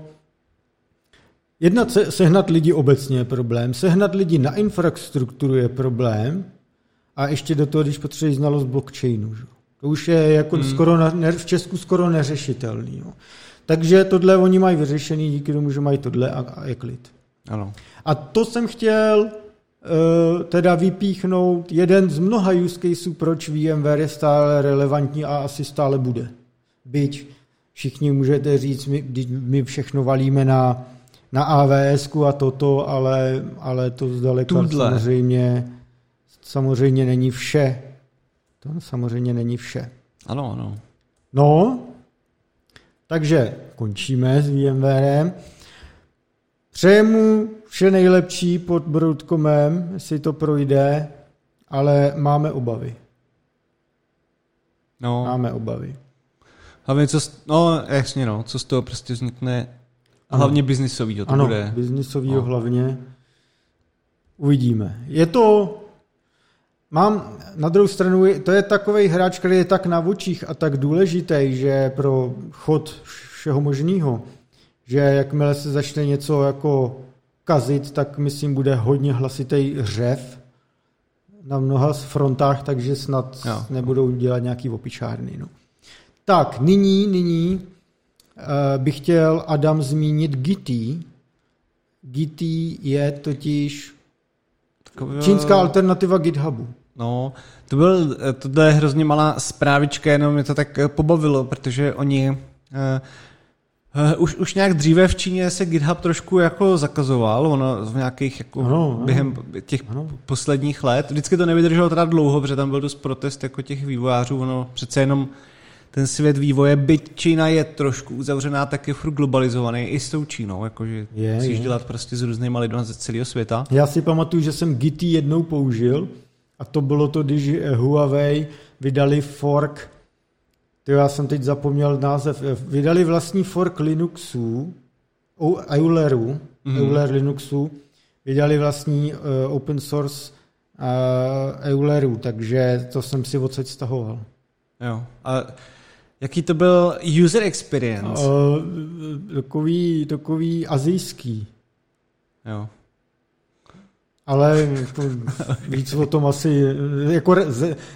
Jedna se, sehnat lidi obecně je problém, sehnat lidi na infrastrukturu je problém a ještě do toho, když potřebuješ znalost blockchainu. Že? To už je jako hmm. skoro ne, v Česku skoro neřešitelný. Jo. Takže tohle oni mají vyřešený díky tomu, že mají tohle a, a je klid. Ano. A to jsem chtěl uh, teda vypíchnout jeden z mnoha use caseů, proč VMware je stále relevantní a asi stále bude. Byť všichni můžete říct, my, my všechno valíme na na AWS a toto, ale, ale to zdaleka Tudle. samozřejmě, samozřejmě není vše. To samozřejmě není vše. Ano, ano. No, takže končíme s VMwarem. Přejemu vše nejlepší pod Broadcomem, jestli to projde, ale máme obavy. No, Máme obavy. hlavně co, no jasně no, co z toho prostě vznikne, a hlavně biznisový, to ano, bude. biznisovýho No. hlavně. Uvidíme. Je to... Mám na druhou stranu, to je takový hráč, který je tak na očích a tak důležitý, že pro chod všeho možného, že jakmile se začne něco jako kazit, tak myslím bude hodně hlasitý řev na mnoha frontách, takže snad Jo. nebudou dělat nějaký opičárny. No. Tak, nyní, nyní bych chtěl Adam zmínit Gitty. Gitty je totiž Takový- čínská alternativa GitHubu. No, to byl, to je hrozně malá zprávička, jenom mě to tak eh, pobavilo, protože oni uh, uh, už, už nějak dříve v Číně se GitHub trošku jako zakazoval, ono v nějakých jako Ano, ano. během těch Ano. posledních let. Vždycky to nevydrželo teda dlouho, protože tam byl dost protest jako těch vývojářů, ono přece jenom ten svět vývoje, byť Čína je trošku uzavřená, tak je furt globalizovaný i s tou Čínou, jakože Je, musíš je. dělat prostě s různýma lidmi ze celého světa. Já si pamatuju, že jsem Gitty jednou použil a to bylo to, když eh, Huawei vydali fork, to já jsem teď zapomněl název, eh, vydali vlastní fork Linuxu, Euleru, Mhm. mm-hmm. Euler Linuxu, vydali vlastní uh, open source uh, Euleru, takže to jsem si odsaď stahoval. Jo. A jaký to byl user experience? Uh, takový, takový azijský. Jo. Ale jako *laughs* víc o tom asi, jako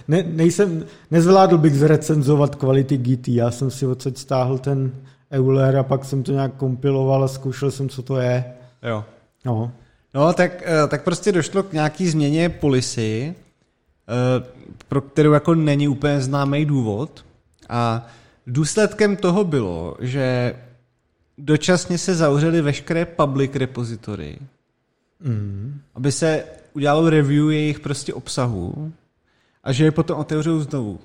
ne, nejsem, nezvládl bych zrecenzovat kvality GT, já jsem si odsaď stáhl ten Euler a pak jsem to nějak kompiloval a zkoušel jsem, co to je. jo. No. No, tak, eh, tak prostě došlo k nějaký změně policy, eh, pro kterou jako není úplně známý důvod. A důsledkem toho bylo, že dočasně se zavřely veškeré public repository, Mm. aby se udělalo review jejich prostě obsahu a že je potom otevřou znovu.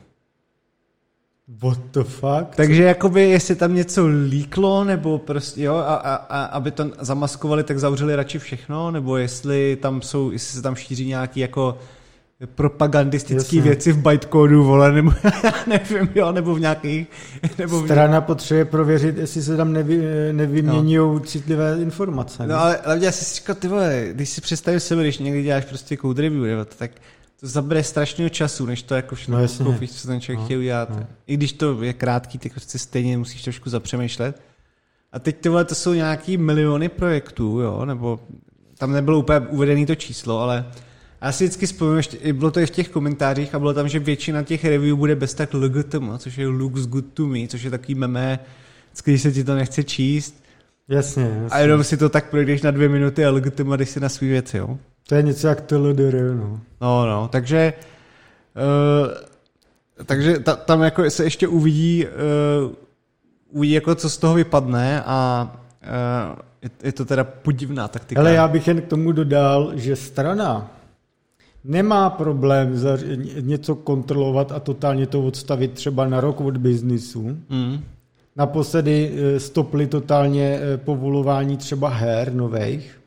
What the fuck? Takže jakoby, jestli tam něco líklo, nebo prostě, jo, a, a, a aby to zamaskovali, tak zavřeli radši všechno, nebo jestli tam jsou, jestli se tam šíří nějaký jako propagandistické věci v bytecodu, vole, nebo já *laughs* nevím, jo, nebo v nějakých, nebo v Strana potřebuje prověřit, jestli se tam nevy, nevyměňují citlivé informace. No ale hlavně já si říkal, ty vole, když si představím sebe, když někdy děláš prostě code review, nebo tak to zabere strašného času, než to jako všechno No no, koupíš, co ten člověk No, chtěl udělat. no. I když to je krátký, tak prostě stejně musíš trošku zapřemýšlet. A teď ty vole, to jsou nějaký miliony projektů, jo, nebo tam nebylo úplně uvedené to číslo, ale já si vždycky vzpomínám, bylo to i v těch komentářích a bylo tam, že většina těch review bude bez tak LGTM, což je looks good to me, což je takový meme, když se ti to nechce číst, Jasně, jasně. a jenom si to tak projdeš na dvě minuty a legitimuješ si na svý věci, jo? To je něco jak TLDR, no. No, no, takže uh, takže ta, tam jako se ještě uvidí, uh, uvidí jako co z toho vypadne a uh, je, je to teda podivná taktika. Ale já bych jen k tomu dodal, že strana nemá problém za něco kontrolovat a totálně to odstavit třeba na rok od biznisu. Mm. Naposledy eh, stopli totálně eh, povolování třeba her nových,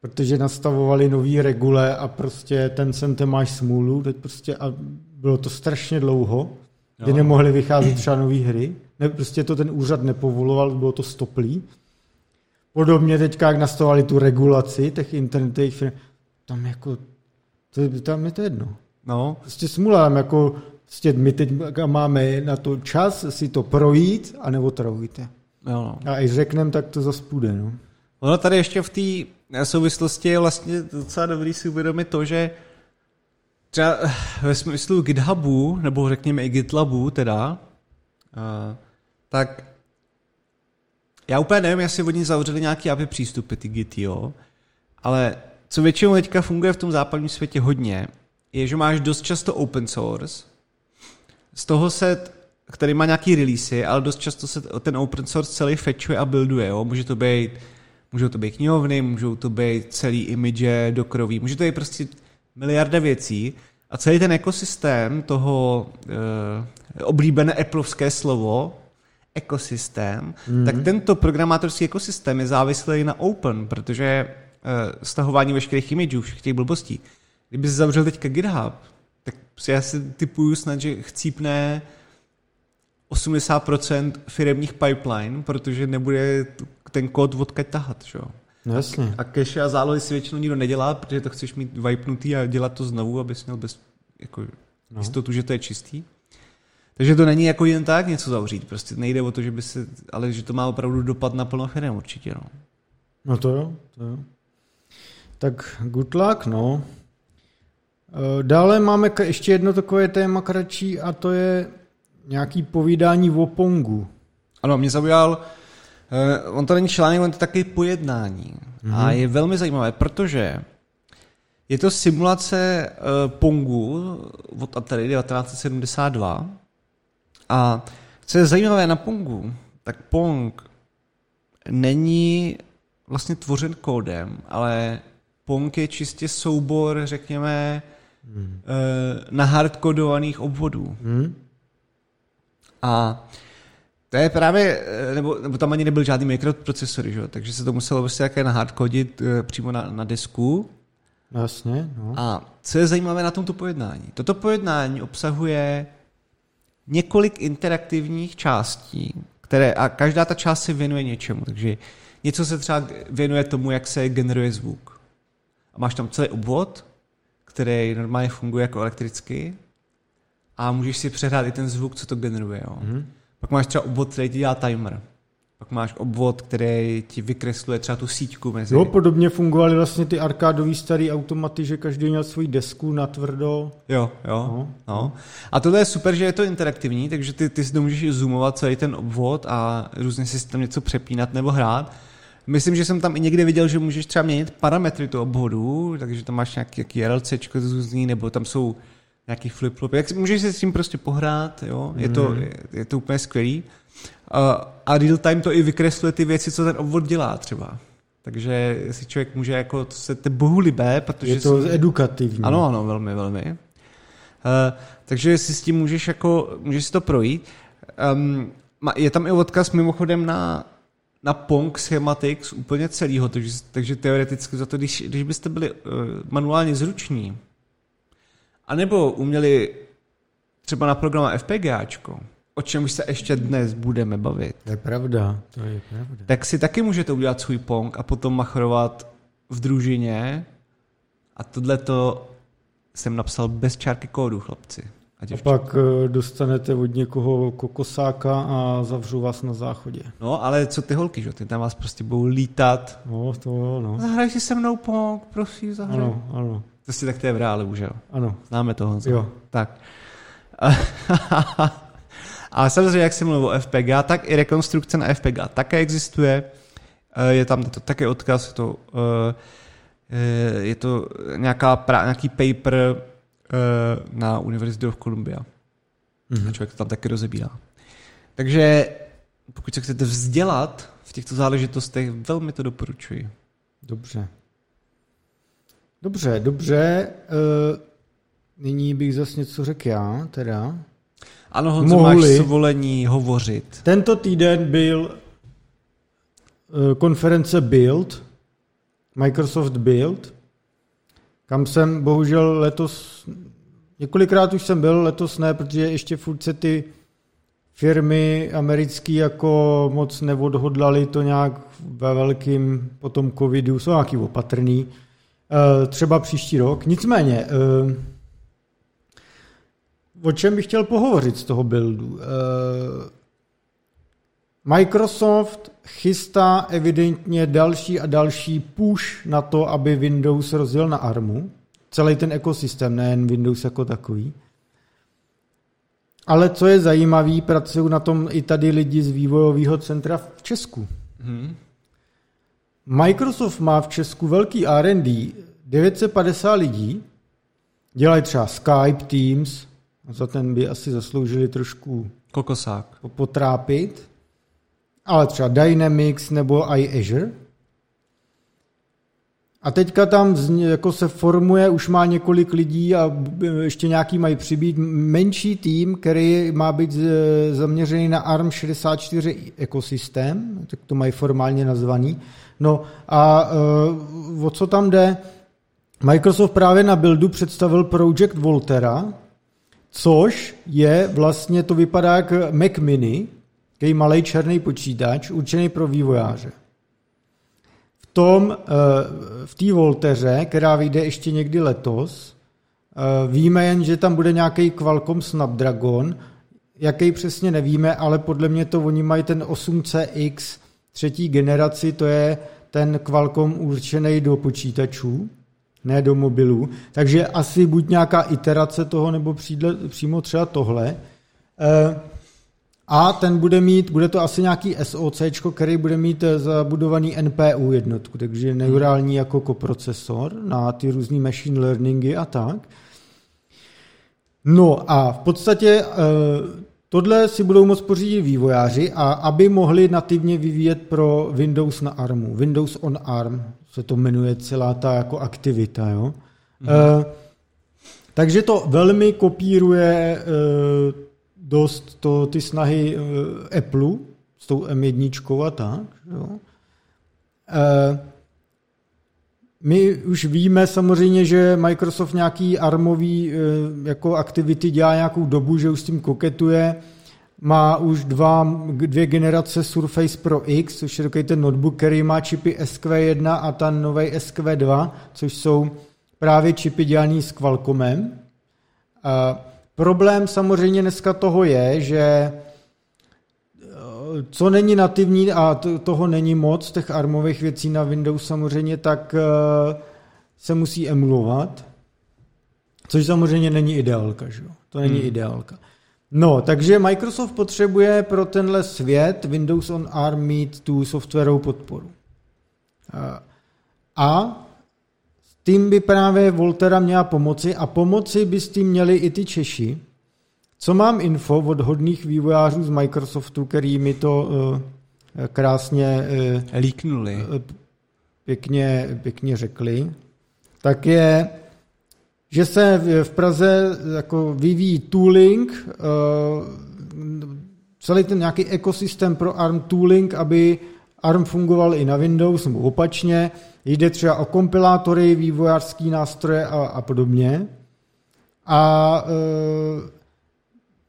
protože nastavovali nový regule a prostě ten sem te máš smůlu, teď prostě a bylo to strašně dlouho, kdy Jo. nemohly vycházet třeba nové hry. Ne, prostě to ten úřad nepovoloval, bylo to stoplý. Podobně teďka, jak nastavovali tu regulaci těch internetových firm, tam jako, to, tam je to jedno. No, Prostě smůla, tam jako, prostě my teď máme na to čas si to projít a neotravujte. jo, no. A i řekneme, tak to zase půjde, no. Ono tady ještě v té souvislosti je vlastně docela dobrý si uvědomit to, že třeba ve smyslu GitHubu, nebo řekněme i GitLabu teda, uh, tak já úplně nevím, jestli oni zavřeli nějaký API přístupy, ty Git, jo, ale co většinou teďka funguje v tom západním světě hodně, je, že máš dost často open source, z toho se, který má nějaký releasy, ale dost často se ten open source celý fetchuje a builduje, jo? může to být Můžou to být knihovny, můžou to být celý image dokrový, může to být prostě miliarda věcí a celý ten ekosystém toho e, oblíbené Appleovské slovo, ekosystém, mm-hmm. tak tento programátorský ekosystém je závislý na open, protože stahování veškerých imageů, všech těch blbostí. Kdyby se zavřel teďka GitHub, tak si já si typuju snad, že chcípne 80% firemních pipeline, protože nebude ten kód odkaď tahat, že? No jasně. A cache a zálohy si většinou nikdo nedělá, protože to chceš mít wipenutý a dělat to znovu, abys měl bez, jako, no. jistotu, že to je čistý. Takže to není jako jen tak něco zavřít, prostě nejde o to, že by se, ale že to má opravdu dopad na plno firm určitě, no. No to jo, to jo. Tak good luck, no. Eh, dále máme ještě jedno takové téma kratší a to je nějaký povídání o Pongu. Ano, mě zaujal, uh, on to není článek, on to taky pojednání. Mm-hmm. A je velmi zajímavé, protože je to simulace uh, Pongu od Atari 1972 a co je zajímavé na Pongu, tak Pong není vlastně tvořen kódem, ale Pong je čistě soubor, řekněme, hmm. na hardkodovaných obvodů. Hmm. A to je právě, eh, nebo, nebo tam ani nebyl žádný mikroprocesory, že? takže se to muselo prostě také nahardkodit eh, přímo na, na disku. Jasně. No. A co je zajímavé na tomto pojednání? Toto pojednání obsahuje několik interaktivních částí, které, a každá ta část se věnuje něčemu, takže něco se třeba věnuje tomu, jak se generuje zvuk. A máš tam celý obvod, který normálně funguje jako elektricky a můžeš si přehrát i ten zvuk, co to generuje. Jo. Mm-hmm. Pak máš třeba obvod, který ti dělá timer. Pak máš obvod, který ti vykresluje třeba tu síťku mezi. Jo, podobně fungovaly vlastně ty arkádový starý automaty, že každý měl svůj desku na tvrdo. Jo, jo. No. no. A tohle je super, že je to interaktivní, takže ty, ty si to můžeš zoomovat celý ten obvod a různě si tam něco přepínat nebo hrát. Myslím, že jsem tam i někde viděl, že můžeš třeba měnit parametry toho obvodu, takže tam máš nějaký, nějaký RLC různý, nebo tam jsou nějaký flip-flop. Jak, můžeš si s tím prostě pohrát, jo? Je, to, mhm. je, je to úplně skvělý. A, a real time to i vykresluje ty věci, co ten obvod dělá třeba. Takže si člověk může jako, to se te bohu libé, protože... Je to si, edukativní. Ano, ano, velmi, velmi. Uh, takže si s tím můžeš jako, můžeš si to projít. Um, je tam i odkaz mimochodem na na Pong Schematics úplně celýho, takže, takže teoreticky za to, když, když byste byli uh, manuálně zruční, anebo uměli třeba na programa FPGAčko, o čem se ještě dnes budeme bavit. To je pravda, to je pravda. Tak si taky můžete udělat svůj Pong a potom machrovat v družině a tohle to jsem napsal bez čárky kódu, chlapci. A, a pak eh, dostanete od někoho kokosáka a zavřu vás na záchodě. No, ale co ty holky, že? Ty tam vás prostě budou lítat. No, to jo, no. Zahraj si se mnou pong, prosím, zahraj. Ano, ano. To si tak to je v reále už, jo? Ano. Známe toho. Jo. Tak. *laughs* a samozřejmě, jak jsem mluvil o FPGA, tak i rekonstrukce na FPGA také existuje. Eh, je tam to také odkaz, je to, eh, je to nějaká, nějaký paper na University of Columbia. Mm-hmm. A člověk to tam taky rozebírá. Takže pokud se chcete vzdělat v těchto záležitostech, velmi to doporučuji. Dobře. Dobře, dobře. Uh, nyní bych zase něco řekl já, teda. Ano, Honzo, Mohli. máš svolení hovořit. Tento týden byl uh, konference Build, Microsoft Build, kam jsem bohužel letos, několikrát už jsem byl, letos ne, protože ještě furt se ty firmy americké jako moc neodhodlali to nějak ve velkým po tom covidu, jsou nějaký opatrný, eh, třeba příští rok. Nicméně, eh, o čem bych chtěl pohovořit z toho buildu? Microsoft chystá evidentně další a další push na to, aby Windows rozjel na ARMu. Celý ten ekosystém, nejen Windows jako takový. Ale co je zajímavé, pracují na tom i tady lidi z vývojového centra v Česku. Hmm. Microsoft má v Česku velký R&D, 950 lidí, dělají třeba Skype, Teams, za ten by asi zasloužili trošku Kokosák. potrápit ale třeba Dynamics nebo i Azure. A teďka tam jako se formuje, už má několik lidí a ještě nějaký mají přibít menší tým, který má být zaměřený na ARM64 ekosystém, tak to mají formálně nazvaný. No a uh, o co tam jde? Microsoft právě na buildu představil Project Voltera, což je vlastně, to vypadá jak Mac Mini, který malý černý počítač, určený pro vývojáře. V tom, eh, v té Volteře, která vyjde ještě někdy letos, eh, víme jen, že tam bude nějaký Qualcomm Snapdragon, jaký přesně nevíme, ale podle mě to oni mají ten 8CX třetí generaci, to je ten Qualcomm určený do počítačů, ne do mobilů. Takže asi buď nějaká iterace toho, nebo přijde, přímo třeba tohle. Eh, a ten bude mít, bude to asi nějaký SOC, který bude mít eh, zabudovaný NPU jednotku, takže neurální jako koprocesor na ty různé machine learningy a tak. No a v podstatě eh, Tohle si budou moct pořídit vývojáři a aby mohli nativně vyvíjet pro Windows na ARMu. Windows on ARM se to jmenuje celá ta jako aktivita. Jo? E, takže to velmi kopíruje e, dost to, ty snahy e, Apple s tou M1 a tak. Jo? E, my už víme samozřejmě, že Microsoft nějaký armový eh, jako aktivity dělá nějakou dobu, že už s tím koketuje. Má už dva, dvě generace Surface Pro X, což je takový ten notebook, který má čipy SQ1 a ten nový SQ2, což jsou právě čipy dělaný s Qualcommem. A problém samozřejmě dneska toho je, že co není nativní, a to, toho není moc, těch armových věcí na Windows samozřejmě, tak uh, se musí emulovat, což samozřejmě není ideálka, že jo? To není hmm. ideálka. No, takže Microsoft potřebuje pro tenhle svět Windows on ARM mít tu softwarovou podporu. Uh, a tím by právě Voltera měla pomoci a pomoci by s tím měli i ty Češi, co mám info od hodných vývojářů z Microsoftu, který mi to uh, krásně uh, líknuli, uh, pěkně, pěkně řekli, tak je, že se v Praze jako vyvíjí tooling, uh, celý ten nějaký ekosystém pro ARM tooling, aby ARM fungoval i na Windows, nebo opačně. Jde třeba o kompilátory, vývojářský nástroje a, a podobně. A uh,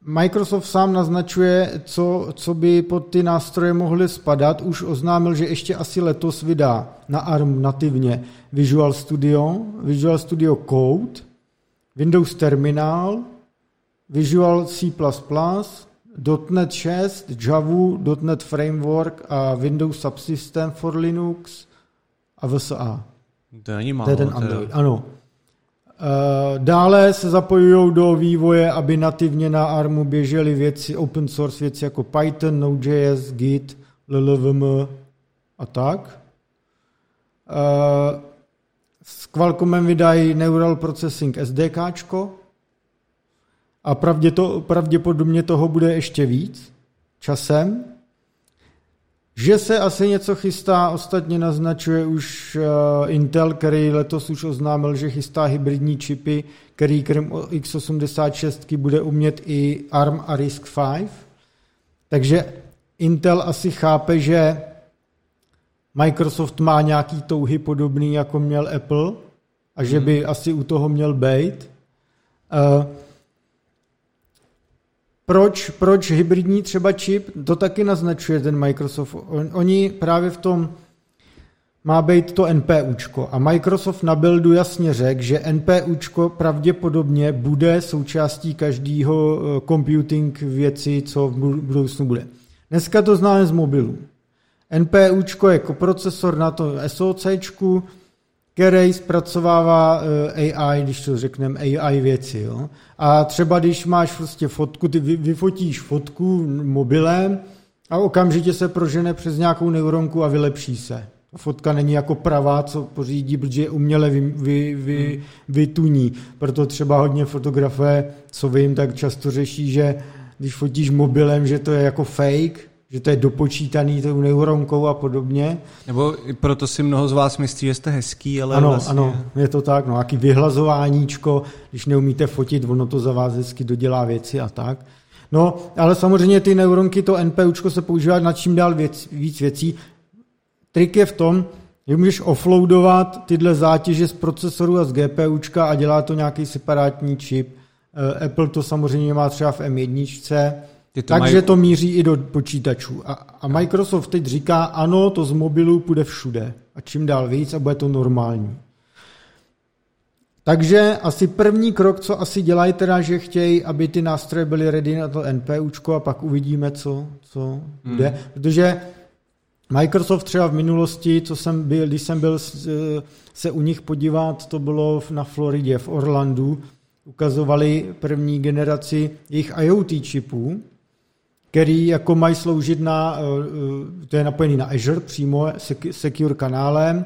Microsoft sám naznačuje, co, co by pod ty nástroje mohly spadat. Už oznámil, že ještě asi letos vydá na ARM nativně Visual Studio, Visual Studio Code, Windows Terminal, Visual C++, .NET 6, Java, .NET Framework a Windows Subsystem for Linux a VSA. To není málo. To je ten Android, teda. ano. Eh, dále se zapojují do vývoje, aby nativně na ARMu běžely věci, open source věci jako Python, Node.js, Git, LLVM a tak. Eh, s Qualcommem vydají Neural Processing SDK a pravděpodobně toho bude ještě víc časem. Že se asi něco chystá, ostatně naznačuje už uh, Intel, který letos už oznámil, že chystá hybridní čipy, který krom x86 bude umět i ARM a RISC-V. Takže Intel asi chápe, že Microsoft má nějaký touhy podobný, jako měl Apple a že by hmm. asi u toho měl být. Uh, proč, proč hybridní třeba čip, to taky naznačuje ten Microsoft. Oni právě v tom má být to NPUčko a Microsoft na buildu jasně řekl, že NPUčko pravděpodobně bude součástí každého eh, computing věci, co v budoucnu bude. Dneska to známe z mobilů. NPUčko je koprocesor na to SOCčku, který zpracovává eh, AI, když to řekneme, AI věci. Jo? A třeba když máš prostě fotku, ty vyfotíš fotku mobilem a okamžitě se prožene přes nějakou neuronku a vylepší se. Fotka není jako pravá, co pořídí, protože je uměle vy, vy, vy, hmm. vytuní. Proto třeba hodně fotografové, co vím, tak často řeší, že když fotíš mobilem, že to je jako fake, že to je dopočítaný tou neuronkou a podobně. Nebo proto si mnoho z vás myslí, že jste hezký, ale ano, vlastně... Ano, je to tak, no, jaký vyhlazováníčko, když neumíte fotit, ono to za vás hezky dodělá věci a tak. No, ale samozřejmě ty neuronky, to NPUčko se používá na čím dál věc, víc věcí. Trik je v tom, že můžeš offloadovat tyhle zátěže z procesoru a z GPUčka a dělá to nějaký separátní čip, Eh, Apple to samozřejmě má třeba v M1, Ty to takže mají- to míří i do počítačů. A, a Microsoft teď říká, ano, to z mobilu půjde všude. A čím dál víc a bude to normální. Takže asi první krok, co asi dělají teda, že chtějí, aby ty nástroje byly ready na to NPUčko a pak uvidíme, co, co bude. Protože Microsoft třeba v minulosti, co jsem byl, když jsem byl se u nich podívat, to bylo na Floridě, v Orlandu, ukazovali první generaci jejich IoT čipů, který jako mají sloužit na, eh, to je napojený na Azure přímo, sec- secure kanálem,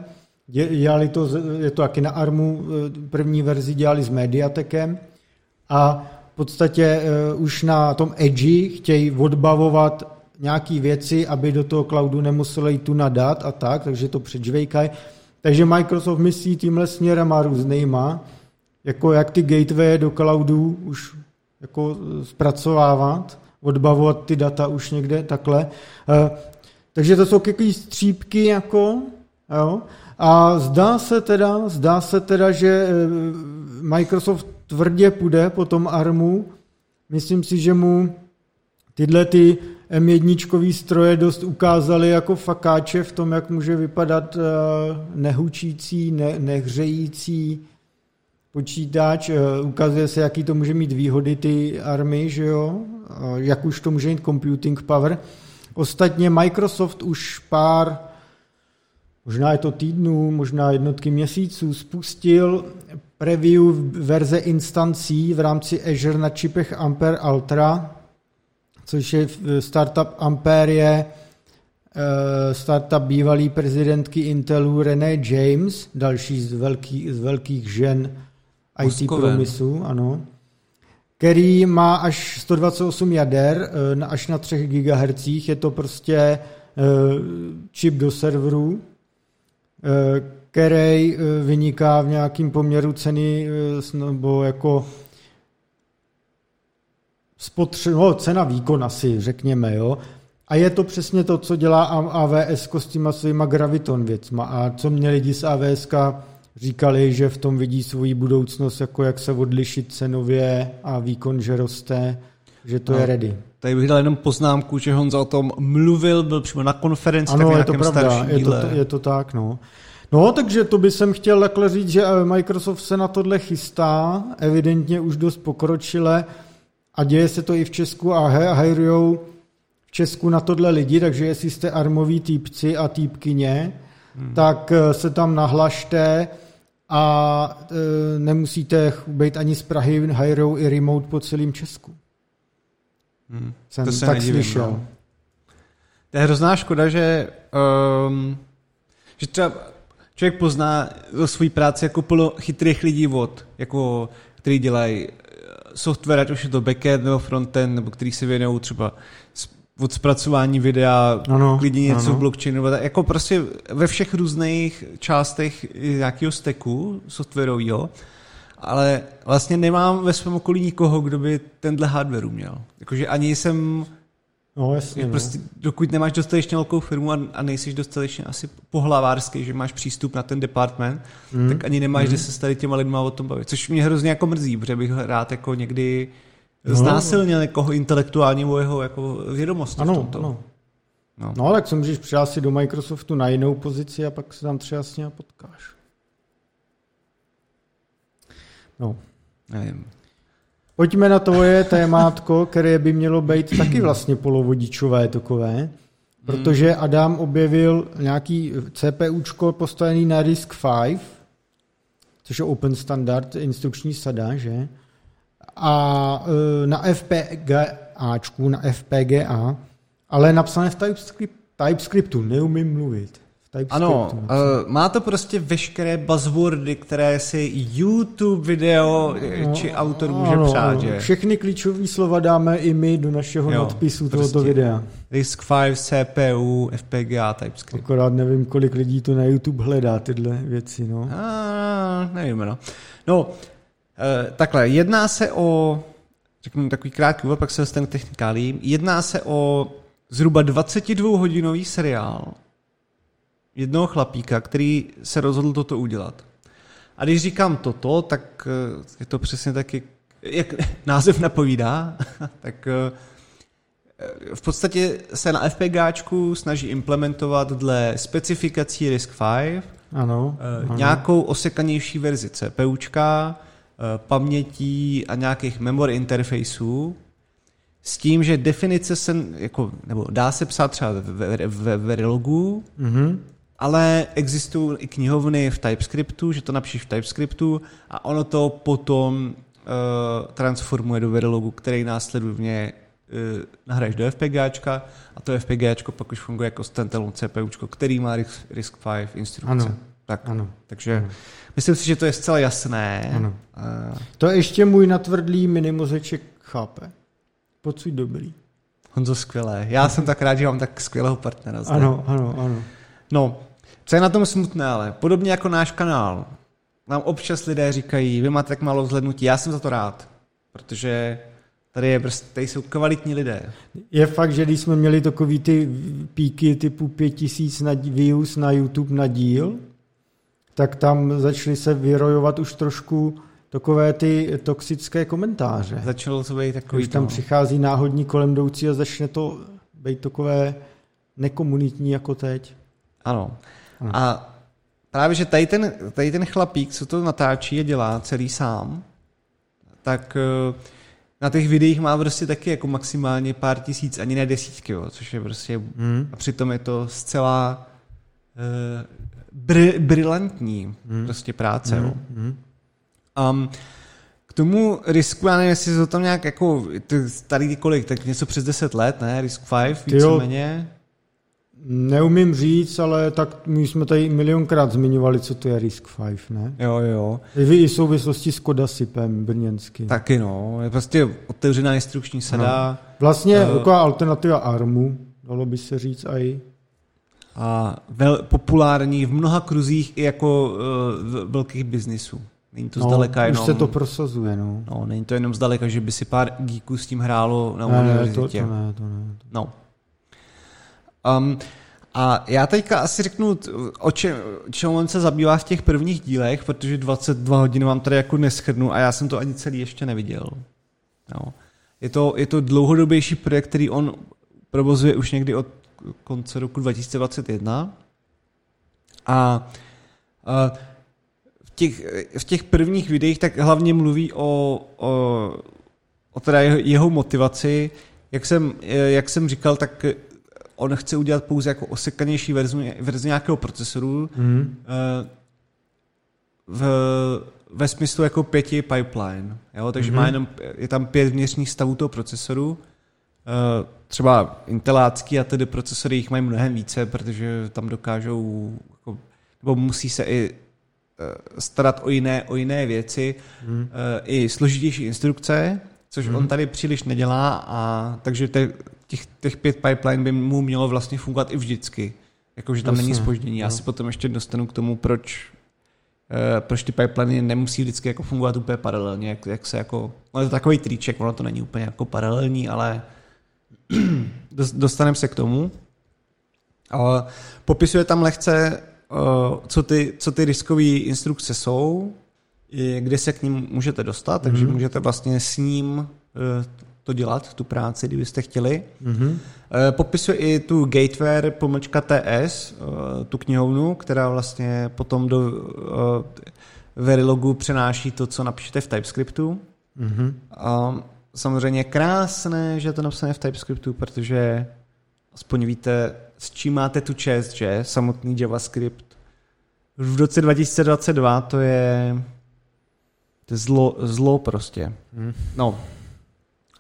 Dě- dělali to, je to taky na ARMu, eh, první verzi dělali s Mediatekem. A v podstatě eh, už na tom Edge chtějí odbavovat nějaký věci, aby do toho cloudu nemuseli tu nadat a tak, takže to předžvejkají. Takže Microsoft myslí tímhle směrem a různýma, jako jak ty gateway do cloudu už jako eh, zpracovávat, odbavovat ty data už někde takhle. Eh, Takže to jsou takový střípky jako, jo. A zdá se teda, zdá se teda, že eh, Microsoft tvrdě půjde po tom ARMu. Myslím si, že mu tyhle ty M1 stroje dost ukázaly jako fakáče v tom, jak může vypadat eh, nehučící, ne, nehřející počítač. Eh, Ukazuje se, jaký to může mít výhody ty army, že jo? Jak už to může mít computing power. Ostatně Microsoft už pár, možná je to týdnů, možná jednotky měsíců, spustil preview verze instancí v rámci Azure na čipech Ampere Ultra, což je startup Ampere je eh, startup bývalý prezidentky Intelu René James, další z velkých, z velkých žen IT průmyslu, ano, který má až 128 jader eh, až na 3 GHz. Je to prostě eh, čip do serveru, eh, který vyniká v nějakým poměru ceny nebo jako spotře- no, cena výkon asi, řekněme, jo. A je to přesně to, co dělá A- AWS s těma svýma Graviton věcma. A co mě lidi z AWS říkali, že v tom vidí svoji budoucnost, jako jak se odlišit cenově a výkon, že roste, že to No. je ready. Tady bych dal jenom poznámku, že Honza o tom mluvil, byl přímo na konferenci, tak Ano, je to pravda, je to, je to tak, no. No, takže to by jsem chtěl takhle říct, že eh, Microsoft se na tohle chystá, evidentně už dost pokročile a děje se to i v Česku a hajrujou v Česku na tohle lidi, takže jestli jste armoví týpci a týpkyně, hmm. tak eh, se tam nahlašte a e, nemusíte být ani z Prahy, hajrou i remote po celém Česku. Hmm. Jsem To se tak nedivím, slyšel. no. To je hrozná škoda, že, um, že třeba člověk pozná svou práci jako plno chytrých lidí od, jako, který dělají eh, software, ať už je to backend nebo frontend, nebo který se věnují třeba od zpracování videa, Ano, klidně něco ano. v blockchainu, nebo tak, jako prostě ve všech různých částech nějakého stacku softwarového, ale vlastně nemám ve svém okolí nikoho, kdo by tenhle hardware uměl. Jakože ani jsem No, jasně. No. prostě, dokud nemáš dostatečně velkou firmu a, a nejsi dostatečně asi pohlavářský, že máš přístup na ten department, Mm. tak ani nemáš, mm. kde se s tady těma lidma o tom bavit. Což mě hrozně jako mrzí, protože bych rád jako někdy No. No. znásilnil někoho intelektuálně o jeho jako vědomosti v Ano, tomto. ano. No. No, tak se můžeš přihlásit do Microsoftu na jinou pozici a pak se tam třeba s ním potkáš. No. Nevím. Pojďme na tvoje *laughs* témátko, které by mělo být taky vlastně polovodičové takové, protože Adam objevil nějaký CPUčko postavený na RISC-V, což je open standard, instrukční sada, že? A e, na FPGAčku, na FPGA, ale napsané v TypeScript, TypeScriptu, neumím mluvit. V TypeScriptu Ano, uh, má to prostě veškeré buzzwordy, které si YouTube video no, či autor může ano, přát, ano. že? Všechny klíčové slova dáme i my do našeho Jo, nadpisu prostě. tohoto videa. RISC-V, CPU, FPGA, TypeScript. Akorát nevím, kolik lidí to na YouTube hledá, tyhle věci. No. A, nevím, no. No, e, takhle, jedná se o, řeknu takový krátký úvod, pak se dostanu k technikálím, jedná se o zhruba 22-hodinový seriál jednoho chlapíka, který se rozhodl toto udělat. A když říkám toto, tak eh, je to přesně taky jak *laughs* název napovídá, *laughs* tak eh, v podstatě se na FPGáčku snaží implementovat dle specifikací RISC-V Ano, eh, ano. nějakou osekanější verzi CPUčka, eh, pamětí a nějakých memory interfaceů s tím, že definice se, jako, nebo dá se psát třeba ve, ve, ve Verilogu, Mhm. ale existují i knihovny v TypeScriptu, že to napíšeš v TypeScriptu a ono to potom uh, transformuje do Verilogu, který následovně uh, nahraješ do FPGAčka a to FPGAčko pak už funguje jako standalone CPUčko, který má RISC- RISC-V instrukce. Ano. Tak, Ano. takže Ano. Myslím si, že to je zcela jasné. Ano. Uh, To ještě můj natvrdlý minimozeček chápe. Pocit dobrý. Honzo, skvělé. Já jsem tak rád, že mám tak skvělého partnera. zde. Ano, ano, ano. No, co je na tom smutné, ale podobně jako náš kanál, nám občas lidé říkají, vy máte tak málo vzhlednutí, já jsem za to rád, protože tady, je prostě, tady jsou kvalitní lidé. Je fakt, že když jsme měli takový ty píky typu 5000 na views na YouTube na díl, tak tam začaly se vyrojovat už trošku takové ty toxické komentáře. Začalo to být takový Už tam to, přichází náhodní kolem jdoucí a začne to být takové nekomunitní jako teď. Ano. Ano. A právě, že tady ten, tady ten chlapík, co to natáčí a dělá celý sám, tak eh, na těch videích má prostě taky jako maximálně pár tisíc, ani ne desítky, jo, což je prostě Hmm. A přitom je to zcela uh, br- brilantní Hmm. prostě práce. Hmm. Hmm. Um, k tomu risku, já nevím, jestli to tam nějak jako, ty starý kolik, tak něco přes 10 let, ne? Risk 5, Ty jo. víceméně. Neumím říct, ale tak my jsme tady milionkrát zmiňovali, co to je Risk 5, ne? Jo, jo. I i v souvislosti s Kodasipem brněnským. Taky no, je prostě otevřená instrukční sada Vlastně Eh. taková alternativa ARMu, dalo by se říct i. a vel, populární v mnoha kruzích i jako uh, velkých biznisů. Není to zdaleka No, už jenom... se to prosazuje, no. No, není to jenom zdaleka, že by si pár geeků s tím hrálo na Ne, univerzitě. to, to ne, to ne. No. Um, a já teďka asi řeknu, o čem, čem on se zabývá v těch prvních dílech, protože 22 hodin vám tady jako neschrnu a já jsem to ani celý ještě neviděl. No. Je, to, je to dlouhodobější projekt, který on provozuje už někdy od konce roku 2021. A, v, těch, v těch prvních videích tak hlavně mluví o, o, o teda jeho, jeho motivaci. Jak jsem, jak jsem říkal, tak on chce udělat pouze jako osekanější verzi, verzi nějakého procesoru eh, v, ve smyslu jako pěti pipeline. Jo? Takže mm-hmm. má jenom, je tam pět vnitřních stavů toho procesoru. Třeba intelácký a tedy procesory jich mají mnohem více, protože tam dokážou, jako, nebo musí se i eh, starat o jiné, o jiné věci, Hmm. eh, i složitější instrukce, což Mhm. on tady příliš nedělá, a takže te, těch, těch pět pipeline by mu mělo vlastně fungovat i vždycky. Jakože tam není Jasně, spoždění. Já se potom ještě dostanu k tomu, proč eh, proč ty pipeliny nemusí vždycky jako fungovat úplně paralelně, jak, jak se jako, no je to takový triček, ono to není úplně jako paralelní, ale *clears throat* dostaneme se k tomu. A popisuje tam lehce, eh, co ty, co ty riskové instrukce jsou, kde se k ním můžete dostat, takže Mhm. můžete vlastně s ním eh, to dělat, tu práci, kdybyste chtěli. Mhm. Eh, Popisuje i tu Gateware pomlčka TS, tu knihovnu, která vlastně potom do Verilogu přenáší to, co napíšete v TypeScriptu. Mhm. A samozřejmě krásné, že je to napsané v TypeScriptu, protože aspoň víte, s čím máte tu čest, že? Samotný JavaScript. V roce 2022 to je, to je zlo, zlo prostě. Mhm. No.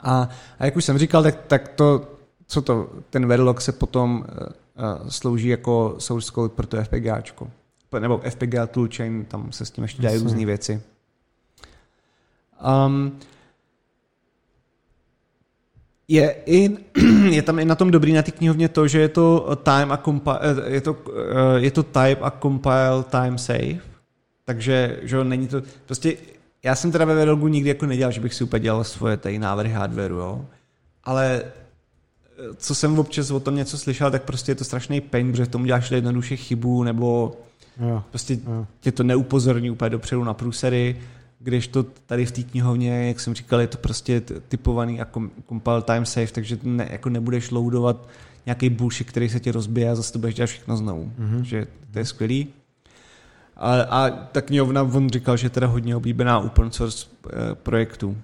A, a jak už jsem říkal, tak, tak to, co to, ten Verilog se potom uh, slouží jako source code pro to FPGAčko. Nebo FPGA toolchain, tam se s tím ještě dají různé věci. Um, je, i, *clears throat* je tam i na tom dobrý na té knihovně to, že je to time a compi- eh, je to, eh, je to type a compile time safe, takže že jo, není to, prostě já jsem teda ve Verilogu nikdy jako nedělal, že bych si úplně dělal svoje tady návrhy hardwareu, jo, ale eh, co jsem občas o tom něco slyšel, tak prostě je to strašný pain, protože v tom děláš jednoduše chybu, nebo Jo. prostě Jo. tě to neupozorní úplně dopředu na průsery, když to tady v té knihovně, jak jsem říkal, je to prostě typovaný jako compile time save, takže ne, jako nebudeš loadovat nějaký bullshit, který se ti rozbije a zase to budeš dělat všechno znovu. Mm-hmm. Takže to je skvělý. A, a ta knihovna, on říkal, že je teda hodně oblíbená open source eh, projektů.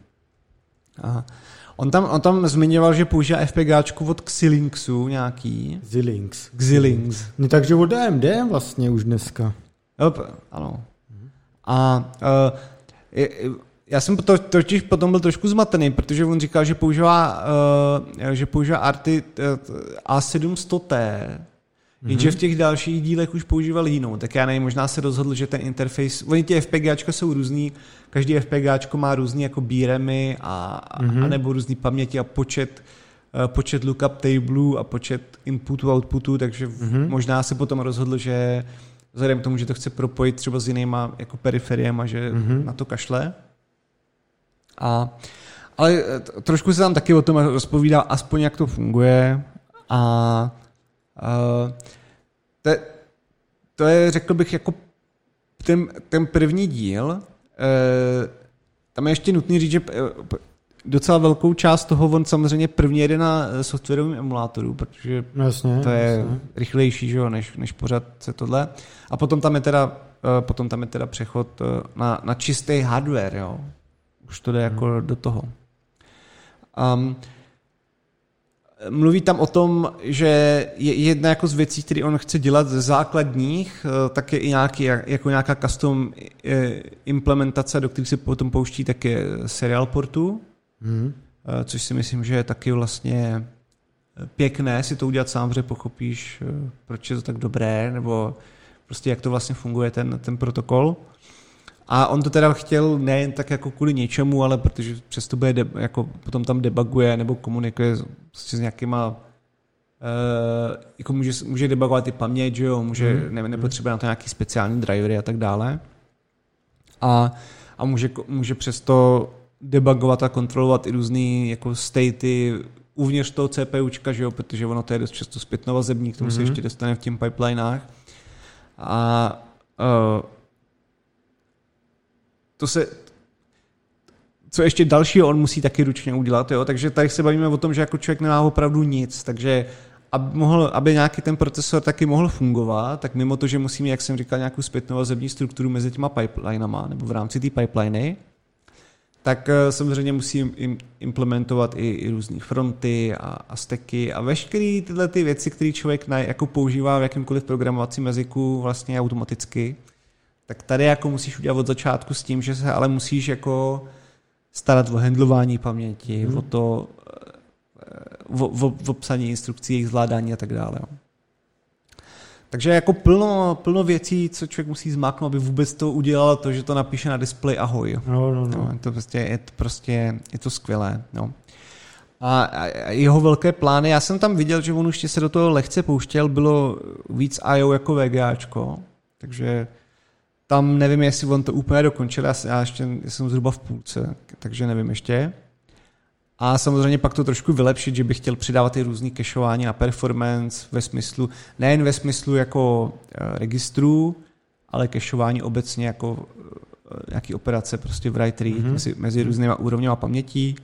Aha. On tam, on tam zmiňoval, že používá FPGáčku od Xilinxu nějaký. Xilinx. Xilinx. No takže od AMD vlastně už dneska. Jo, ano. A uh, já jsem to, totiž potom byl trošku zmatený, protože on říkal, že používá, uh, že používá arty uh, A700T, Mm-hmm. Jenže v těch dalších dílech už používal jinou, tak já nevím, možná se rozhodl, že ten interface, oni ty FPGAčka jsou různý, každý FPGAčko má různý jako bíremy a, mm-hmm. a nebo různý paměti a počet, uh, počet lookup tableů a počet inputu a outputu, takže mm-hmm. možná se potom rozhodl, že vzhledem k tomu, že to chce propojit třeba s jinýma jako periferiema, že mm-hmm. na to kašle. A, ale trošku se tam taky o tom rozpovídá, aspoň jak to funguje a Uh, to, to je, řekl bych, jako ten, ten první díl. Uh, tam je ještě nutný říct, že docela velkou část toho on samozřejmě první jede na softwarovém emulátoru, protože no jasně, to je jasně. rychlejší, že jo, než, než pořád se tohle. A potom tam je teda, uh, potom tam je teda přechod uh, na, na čistý hardware, jo. Už to jde hmm. jako do toho. Um, Mluví tam o tom, že je jedna jako z věcí, které on chce dělat ze základních, eh, tak je i nějaký, jako nějaká custom eh, implementace, do které se potom pouští také serial portu, hmm. což si myslím, že je taky vlastně pěkné si to udělat sám, že pochopíš, proč je to tak dobré, nebo prostě jak to vlastně funguje ten, ten protokol. A on to teda chtěl nejen tak jako kvůli něčemu, ale protože přesto bude de, jako potom tam debuguje nebo komunikuje prostě s nějakýma Uh, jako může, může debugovat i paměť, že jo, může, mm. ne, nepotřebuje na to nějaký speciální drivery a tak dále. A, a může, může přesto debugovat a kontrolovat i různý jako statey uvnitř toho CPUčka, že jo, protože ono to je dost často zpětnovazební, k tomu mm. se mhm. ještě dostane v tím pipelinách. A uh, to se, co ještě dalšího on musí taky ručně udělat, jo? takže tady se bavíme o tom, že jako člověk nemá opravdu nic, takže aby, mohl, aby nějaký ten procesor taky mohl fungovat, tak mimo to, že musíme, jak jsem říkal, nějakou zpětnou vazební strukturu mezi těma pipelinama, nebo v rámci té pipeliny, tak eh, samozřejmě musím implementovat i, i různé fronty a, a stacky a veškeré tyhle ty věci, které člověk na, jako používá v jakýmkoliv programovacím jazyku vlastně automaticky, tak tady jako musíš udělat od začátku s tím, že se ale musíš jako starat o handlování paměti, hmm. o to, o, o, o psaní instrukcí, jejich zvládání a tak dále. Takže jako plno, plno věcí, co člověk musí zmáknout, aby vůbec to udělal, to, že to napíše na displej ahoj. No, no, no. no je to prostě, je to prostě, je to skvělé. No. A, a jeho velké plány, já jsem tam viděl, že on už se do toho lehce pouštěl, bylo víc IO jako VGAčko, takže tam nevím, jestli on to úplně dokončil, já, já ještě jsem zhruba v půlce, takže nevím ještě. A samozřejmě pak to trošku vylepšit, že bych chtěl přidávat i různý kešování na performance ve smyslu, nejen ve smyslu jako eh, registrů, ale kešování obecně jako eh, nějaký operace prostě v write mm-hmm. mezi, mezi různýma úrovněma pamětí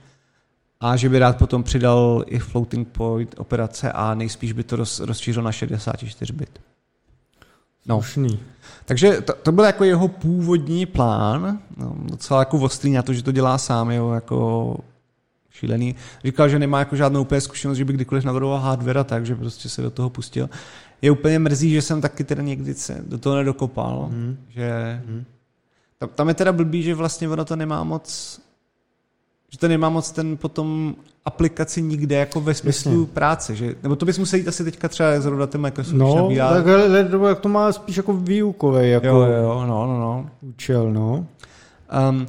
a že by rád potom přidal i floating point operace a nejspíš by to roz, rozšířil na 64 bit. No. Slušný. Takže to, to byl jako jeho původní plán, no, docela jako ostrý na to, že to dělá sám, jo, jako šílený. Říkal, že nemá jako žádnou úplně zkušenost, že by kdykoliv navrhoval hardware takže prostě se do toho pustil. Je úplně mrzí, že jsem taky teda někdy se do toho nedokopal, hmm. že hmm. Tam, tam je teda blbý, že vlastně ono to nemá moc že to nemá moc ten potom aplikaci nikde jako ve smyslu Jasně. práce, že? Nebo to bys musel jít asi teďka třeba zrovna ten Microsoft No, tak nebo jak to má spíš jako výukový jako jo, jo, no, no, no. účel, no. Um,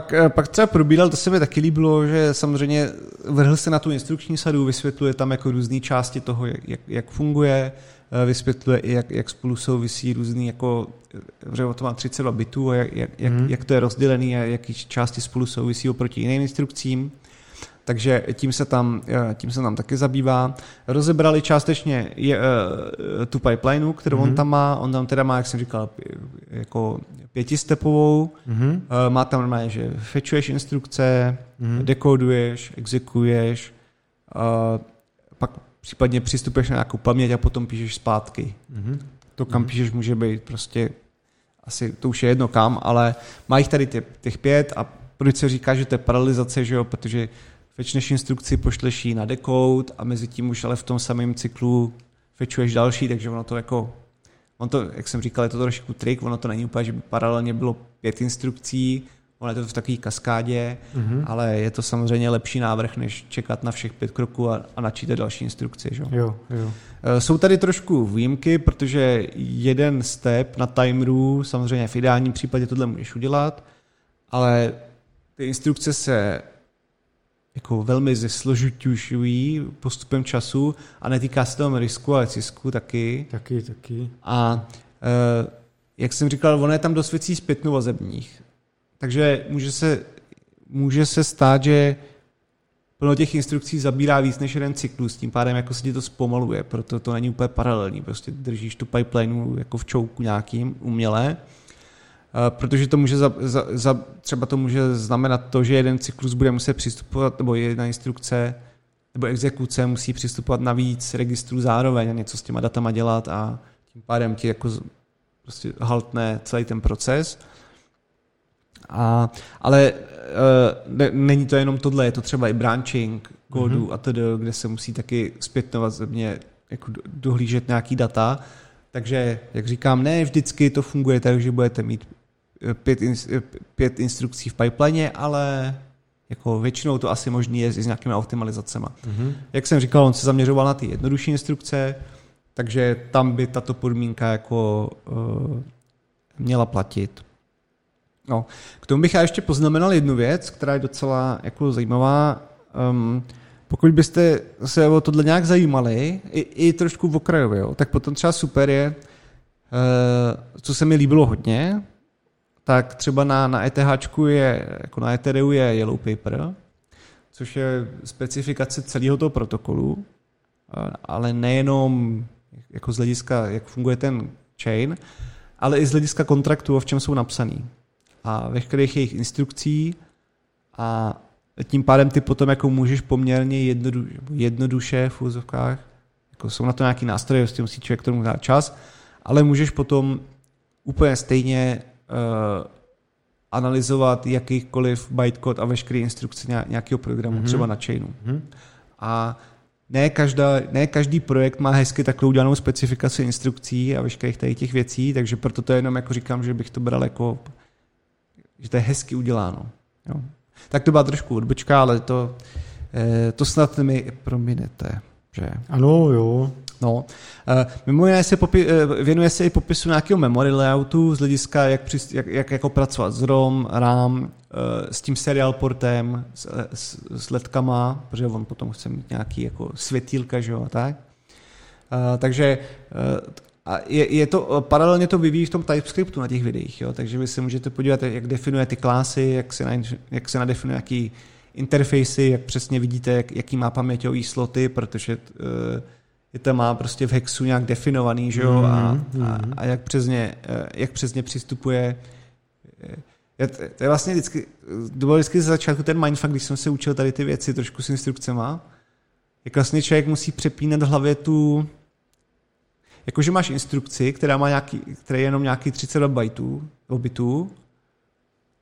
pak, eh, pak třeba probíral, to se mi taky líbilo, že samozřejmě vrhl se na tu instrukční sadu, vysvětluje tam jako různé části toho, jak, jak, jak funguje, eh, vysvětluje i, jak, jak spolu souvisí různý, jako, že to má 32 bitů a jak, jak, mm. jak to je rozdělený a jaký části spolu souvisí oproti jiným instrukcím takže tím se tam, eh, tím se tam taky zabývá. Rozebrali částečně je, uh, tu pipelineu, kterou mm-hmm. on tam má. On tam teda má, jak jsem říkal, jako pětistepovou. Mm-hmm. Má tam normálně, že fetchuješ instrukce, mm-hmm. dekoduješ, exekuješ, pak případně přistupuješ na nějakou paměť a potom píšeš zpátky. Mm-hmm. To, kam mm-hmm. píšeš, může být prostě asi to už je jedno kam, ale má jich tady těch, těch pět a proč se říká, že to je paralizace, že jo, protože fetchneš instrukci, pošleš ji na decode a mezi tím už ale v tom samém cyklu fetchuješ další, takže ono to jako, on to, jak jsem říkal, je to trošku trik, ono to není úplně, že by paralelně bylo pět instrukcí, ono je to v takové kaskádě, mm-hmm. ale je to samozřejmě lepší návrh, než čekat na všech pět kroků a, a načítat další instrukci. Že? Jo, jo. Eh, jsou tady trošku výjimky, protože jeden step na timeru, samozřejmě v ideálním případě tohle můžeš udělat, ale ty instrukce se jako velmi zesložitější postupem času a netýká se toho risku, ale cisku taky. Taky, taky. A e, jak jsem říkal, ono je tam dost věcí zpětnu vazebních. Takže může se, může se stát, že plno těch instrukcí zabírá víc než jeden cyklus, tím pádem jako se ti to zpomaluje, proto to není úplně paralelní, prostě držíš tu pipeline jako v čouku nějakým uměle protože to může za, za, za, třeba to může znamenat to, že jeden cyklus bude muset přistupovat, nebo jedna instrukce nebo exekuce musí přistupovat na víc registrů zároveň a něco s těma datama dělat a tím pádem ti jako prostě haltne celý ten proces. A, ale uh, ne, není to jenom tohle, je to třeba i branching kódu mm-hmm. a tedy, kde se musí taky zpětnovat země jako dohlížet nějaký data. Takže, jak říkám, ne vždycky to funguje tak, že budete mít pět, pět instrukcí v pipeline, ale jako většinou to asi možný je s nějakými optimalizacemi. Mm-hmm. Jak jsem říkal, on se zaměřoval na ty jednodušší instrukce, takže tam by tato podmínka jako uh, měla platit. No, k tomu bych já ještě poznamenal jednu věc, která je docela jako zajímavá. Um, pokud byste se o tohle nějak zajímali, i, i trošku v okrajově, jo, tak potom třeba super je, uh, co se mi líbilo hodně, tak třeba na, na ETH je, jako na Ethereum je Yellow Paper, což je specifikace celého toho protokolu, ale nejenom jako z hlediska, jak funguje ten chain, ale i z hlediska kontraktu, o v čem jsou napsaný. A veškerých jejich instrukcí a tím pádem ty potom jako můžeš poměrně jednodu, jednoduše v úzovkách, jako jsou na to nějaký nástroje, s tím musí člověk tomu dát čas, ale můžeš potom úplně stejně analyzovat jakýkoliv bytecode a veškeré instrukce nějakého programu, mm-hmm. třeba na chainu. Mm-hmm. A ne, každá, ne každý projekt má hezky takovou udělanou specifikaci instrukcí a veškerých tady těch věcí, takže proto to jenom jako říkám, že bych to bral jako, že to je hezky uděláno. Jo. Tak to byla trošku odbočka, ale to, eh, to snad mi prominete. Že? Ano, jo. No. Uh, mimo jiné se popi- uh, věnuje se i popisu nějakého memory layoutu z hlediska, jak, při, jak, jak jako pracovat s ROM, RAM, uh, s tím serial portem, s, s, s letkama, protože on potom chce mít nějaký jako světýlka, že jo, a tak. Takže a je, je to, paralelně to vyvíjí v tom TypeScriptu na těch videích, jo? takže vy se můžete podívat, jak definuje ty klasy, jak se, na, jak se nadefinuje nějaký interfejsy, jak přesně vidíte, jak, jaký má paměťový sloty, protože uh, je to má prostě v Hexu nějak definovaný, že jo, mm, a, mm. a, a jak, přesně, eh, jak přesně přistupuje eh, je, to je vlastně vždycky, to bylo vždycky za začátku ten mindfuck, když jsem se učil tady ty věci trošku s instrukcema, jak vlastně člověk musí přepínat v hlavě tu, jakože máš instrukci, která má nějaký, která je jenom nějaký 32 bajtů, bitů,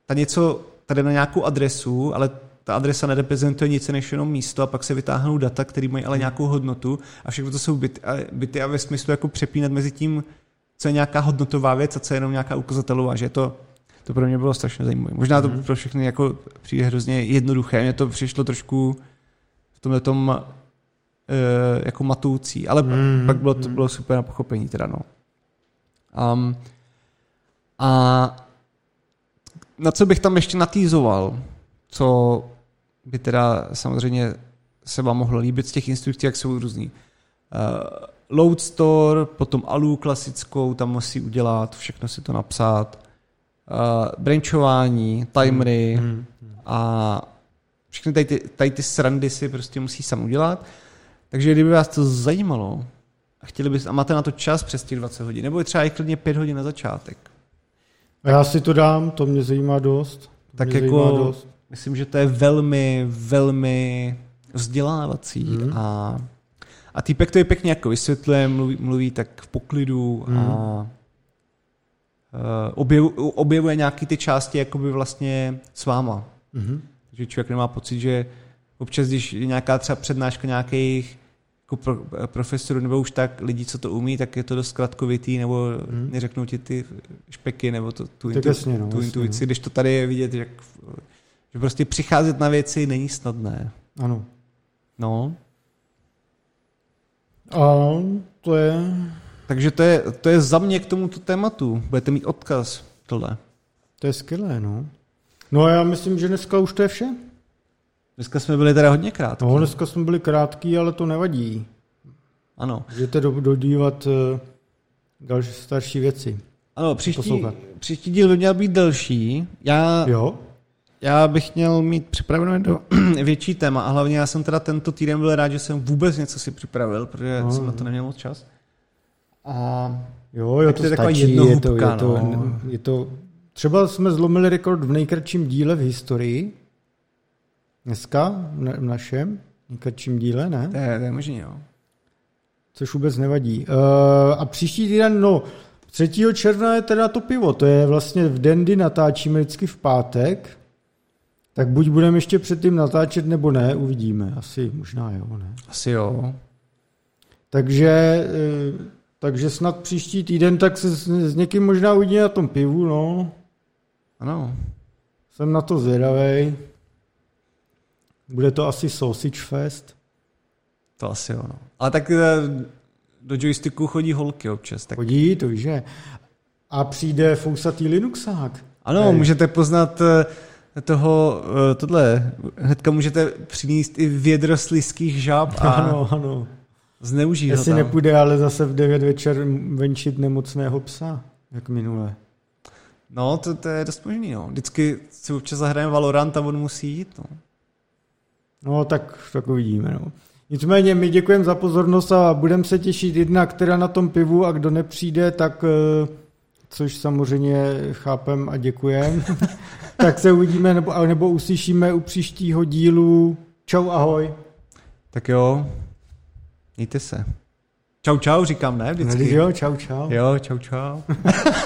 ta něco tady na nějakou adresu, ale ta adresa nereprezentuje nic než jenom místo a pak se vytáhnou data, které mají ale nějakou hodnotu a všechno to jsou byty a, byty a ve smyslu jako přepínat mezi tím, co je nějaká hodnotová věc a co je jenom nějaká ukazatelová, že to, to pro mě bylo strašně zajímavé. Možná to mm-hmm. pro všechny jako přijde hrozně jednoduché, mně to přišlo trošku v tomhle tom e, jako matoucí, ale mm-hmm. pak bylo to bylo super na pochopení teda, no. Um, a na co bych tam ještě natýzoval, co by teda samozřejmě se vám mohlo líbit z těch instrukcí, jak jsou různý. Uh, load store, potom alu klasickou, tam musí udělat, všechno si to napsat. Uh, branchování, timery hmm, hmm, hmm. a všechny tady ty, tady ty srandy si prostě musí sám udělat. Takže kdyby vás to zajímalo a chtěli byste, a máte na to čas přes těch 20 hodin, nebo třeba i klidně 5 hodin na začátek, já si to dám, to mě zajímá dost. To tak mě jako zajímá dost. Myslím, že to je velmi, velmi vzdělávací Mhm. a, a týpek to je pěkně jako vysvětluje, mluví, mluví tak v poklidu Mhm. a uh, objev, objevuje nějaký ty části jakoby vlastně s váma. Mhm. Takže člověk nemá pocit, že občas, když je nějaká třeba přednáška nějakých jako pro, profesorů nebo už tak lidí, co to umí, tak je to dost kratkovitý, nebo Mhm. hmm. neřeknou ti ty špeky, nebo to, tu, Tak intu, jasně, no, tu jasně, intuici, no. když to tady je vidět, jak, že prostě přicházet na věci není snadné. Ano. No, A to je... takže to je, to je za mě k tomuto tématu. Budete mít odkaz tohle. To je skvělé, no. No a já myslím, že dneska už to je vše. Dneska jsme byli teda hodně krát. No, dneska jsme byli krátký, ale to nevadí. Ano. Můžete do, dodívat uh, další starší věci. Ano, příští, Poslouchat. příští díl by měl být delší. Já, Jo? Já bych měl mít připravené do *clears throat* větší téma a hlavně já jsem teda tento týden byl rád, že jsem vůbec něco si připravil, protože No. no. jsem na to neměl moc čas. A Jo, jo, to, to je taková stačí, je to, jednohubka, je, to, no. je to... Třeba jsme zlomili rekord v nejkratším díle v historii. Dneska, v našem nejkratším díle, ne? to je, to je možný, jo. Což vůbec nevadí. Uh, a příští týden, no, 3. června je teda to pivo, to je vlastně v den, kdy natáčíme vždycky v pátek. Tak buď budeme ještě předtím natáčet, nebo ne, uvidíme. Asi, možná jo, ne. Asi jo. Takže, eh, takže snad příští týden tak se s, s někým možná uvidíme na tom pivu, no. Ano. Jsem na to zvědavej. Bude to asi Sausage Fest. To asi jo, no. Ale tak eh, do joysticku chodí holky občas. Tak... Chodí, to víš, že. A přijde fousatý Linuxák. Ano, Hej. můžete poznat eh, toho, eh, tohle, hnedka můžete přinést i vědro slizkých žáb a Ano, ano. zneužít ho Jestli tam. nepůjde ale zase v 9 večer venčit nemocného psa, jak minule. No, to, to je dost možný, no. Vždycky si občas zahrajeme Valorant a on musí jít, no. No, tak, tak uvidíme. No. Nicméně my děkujeme za pozornost a budeme se těšit jednak teda na tom pivu a kdo nepřijde, tak eh, což samozřejmě chápem a děkujem, *laughs* tak se uvidíme nebo, nebo uslyšíme u příštího dílu. Čau, ahoj. Tak jo, mějte se. Čau, čau, říkám, ne? No, Vždycky. jo, čau, čau. Jo, čau, čau. *laughs*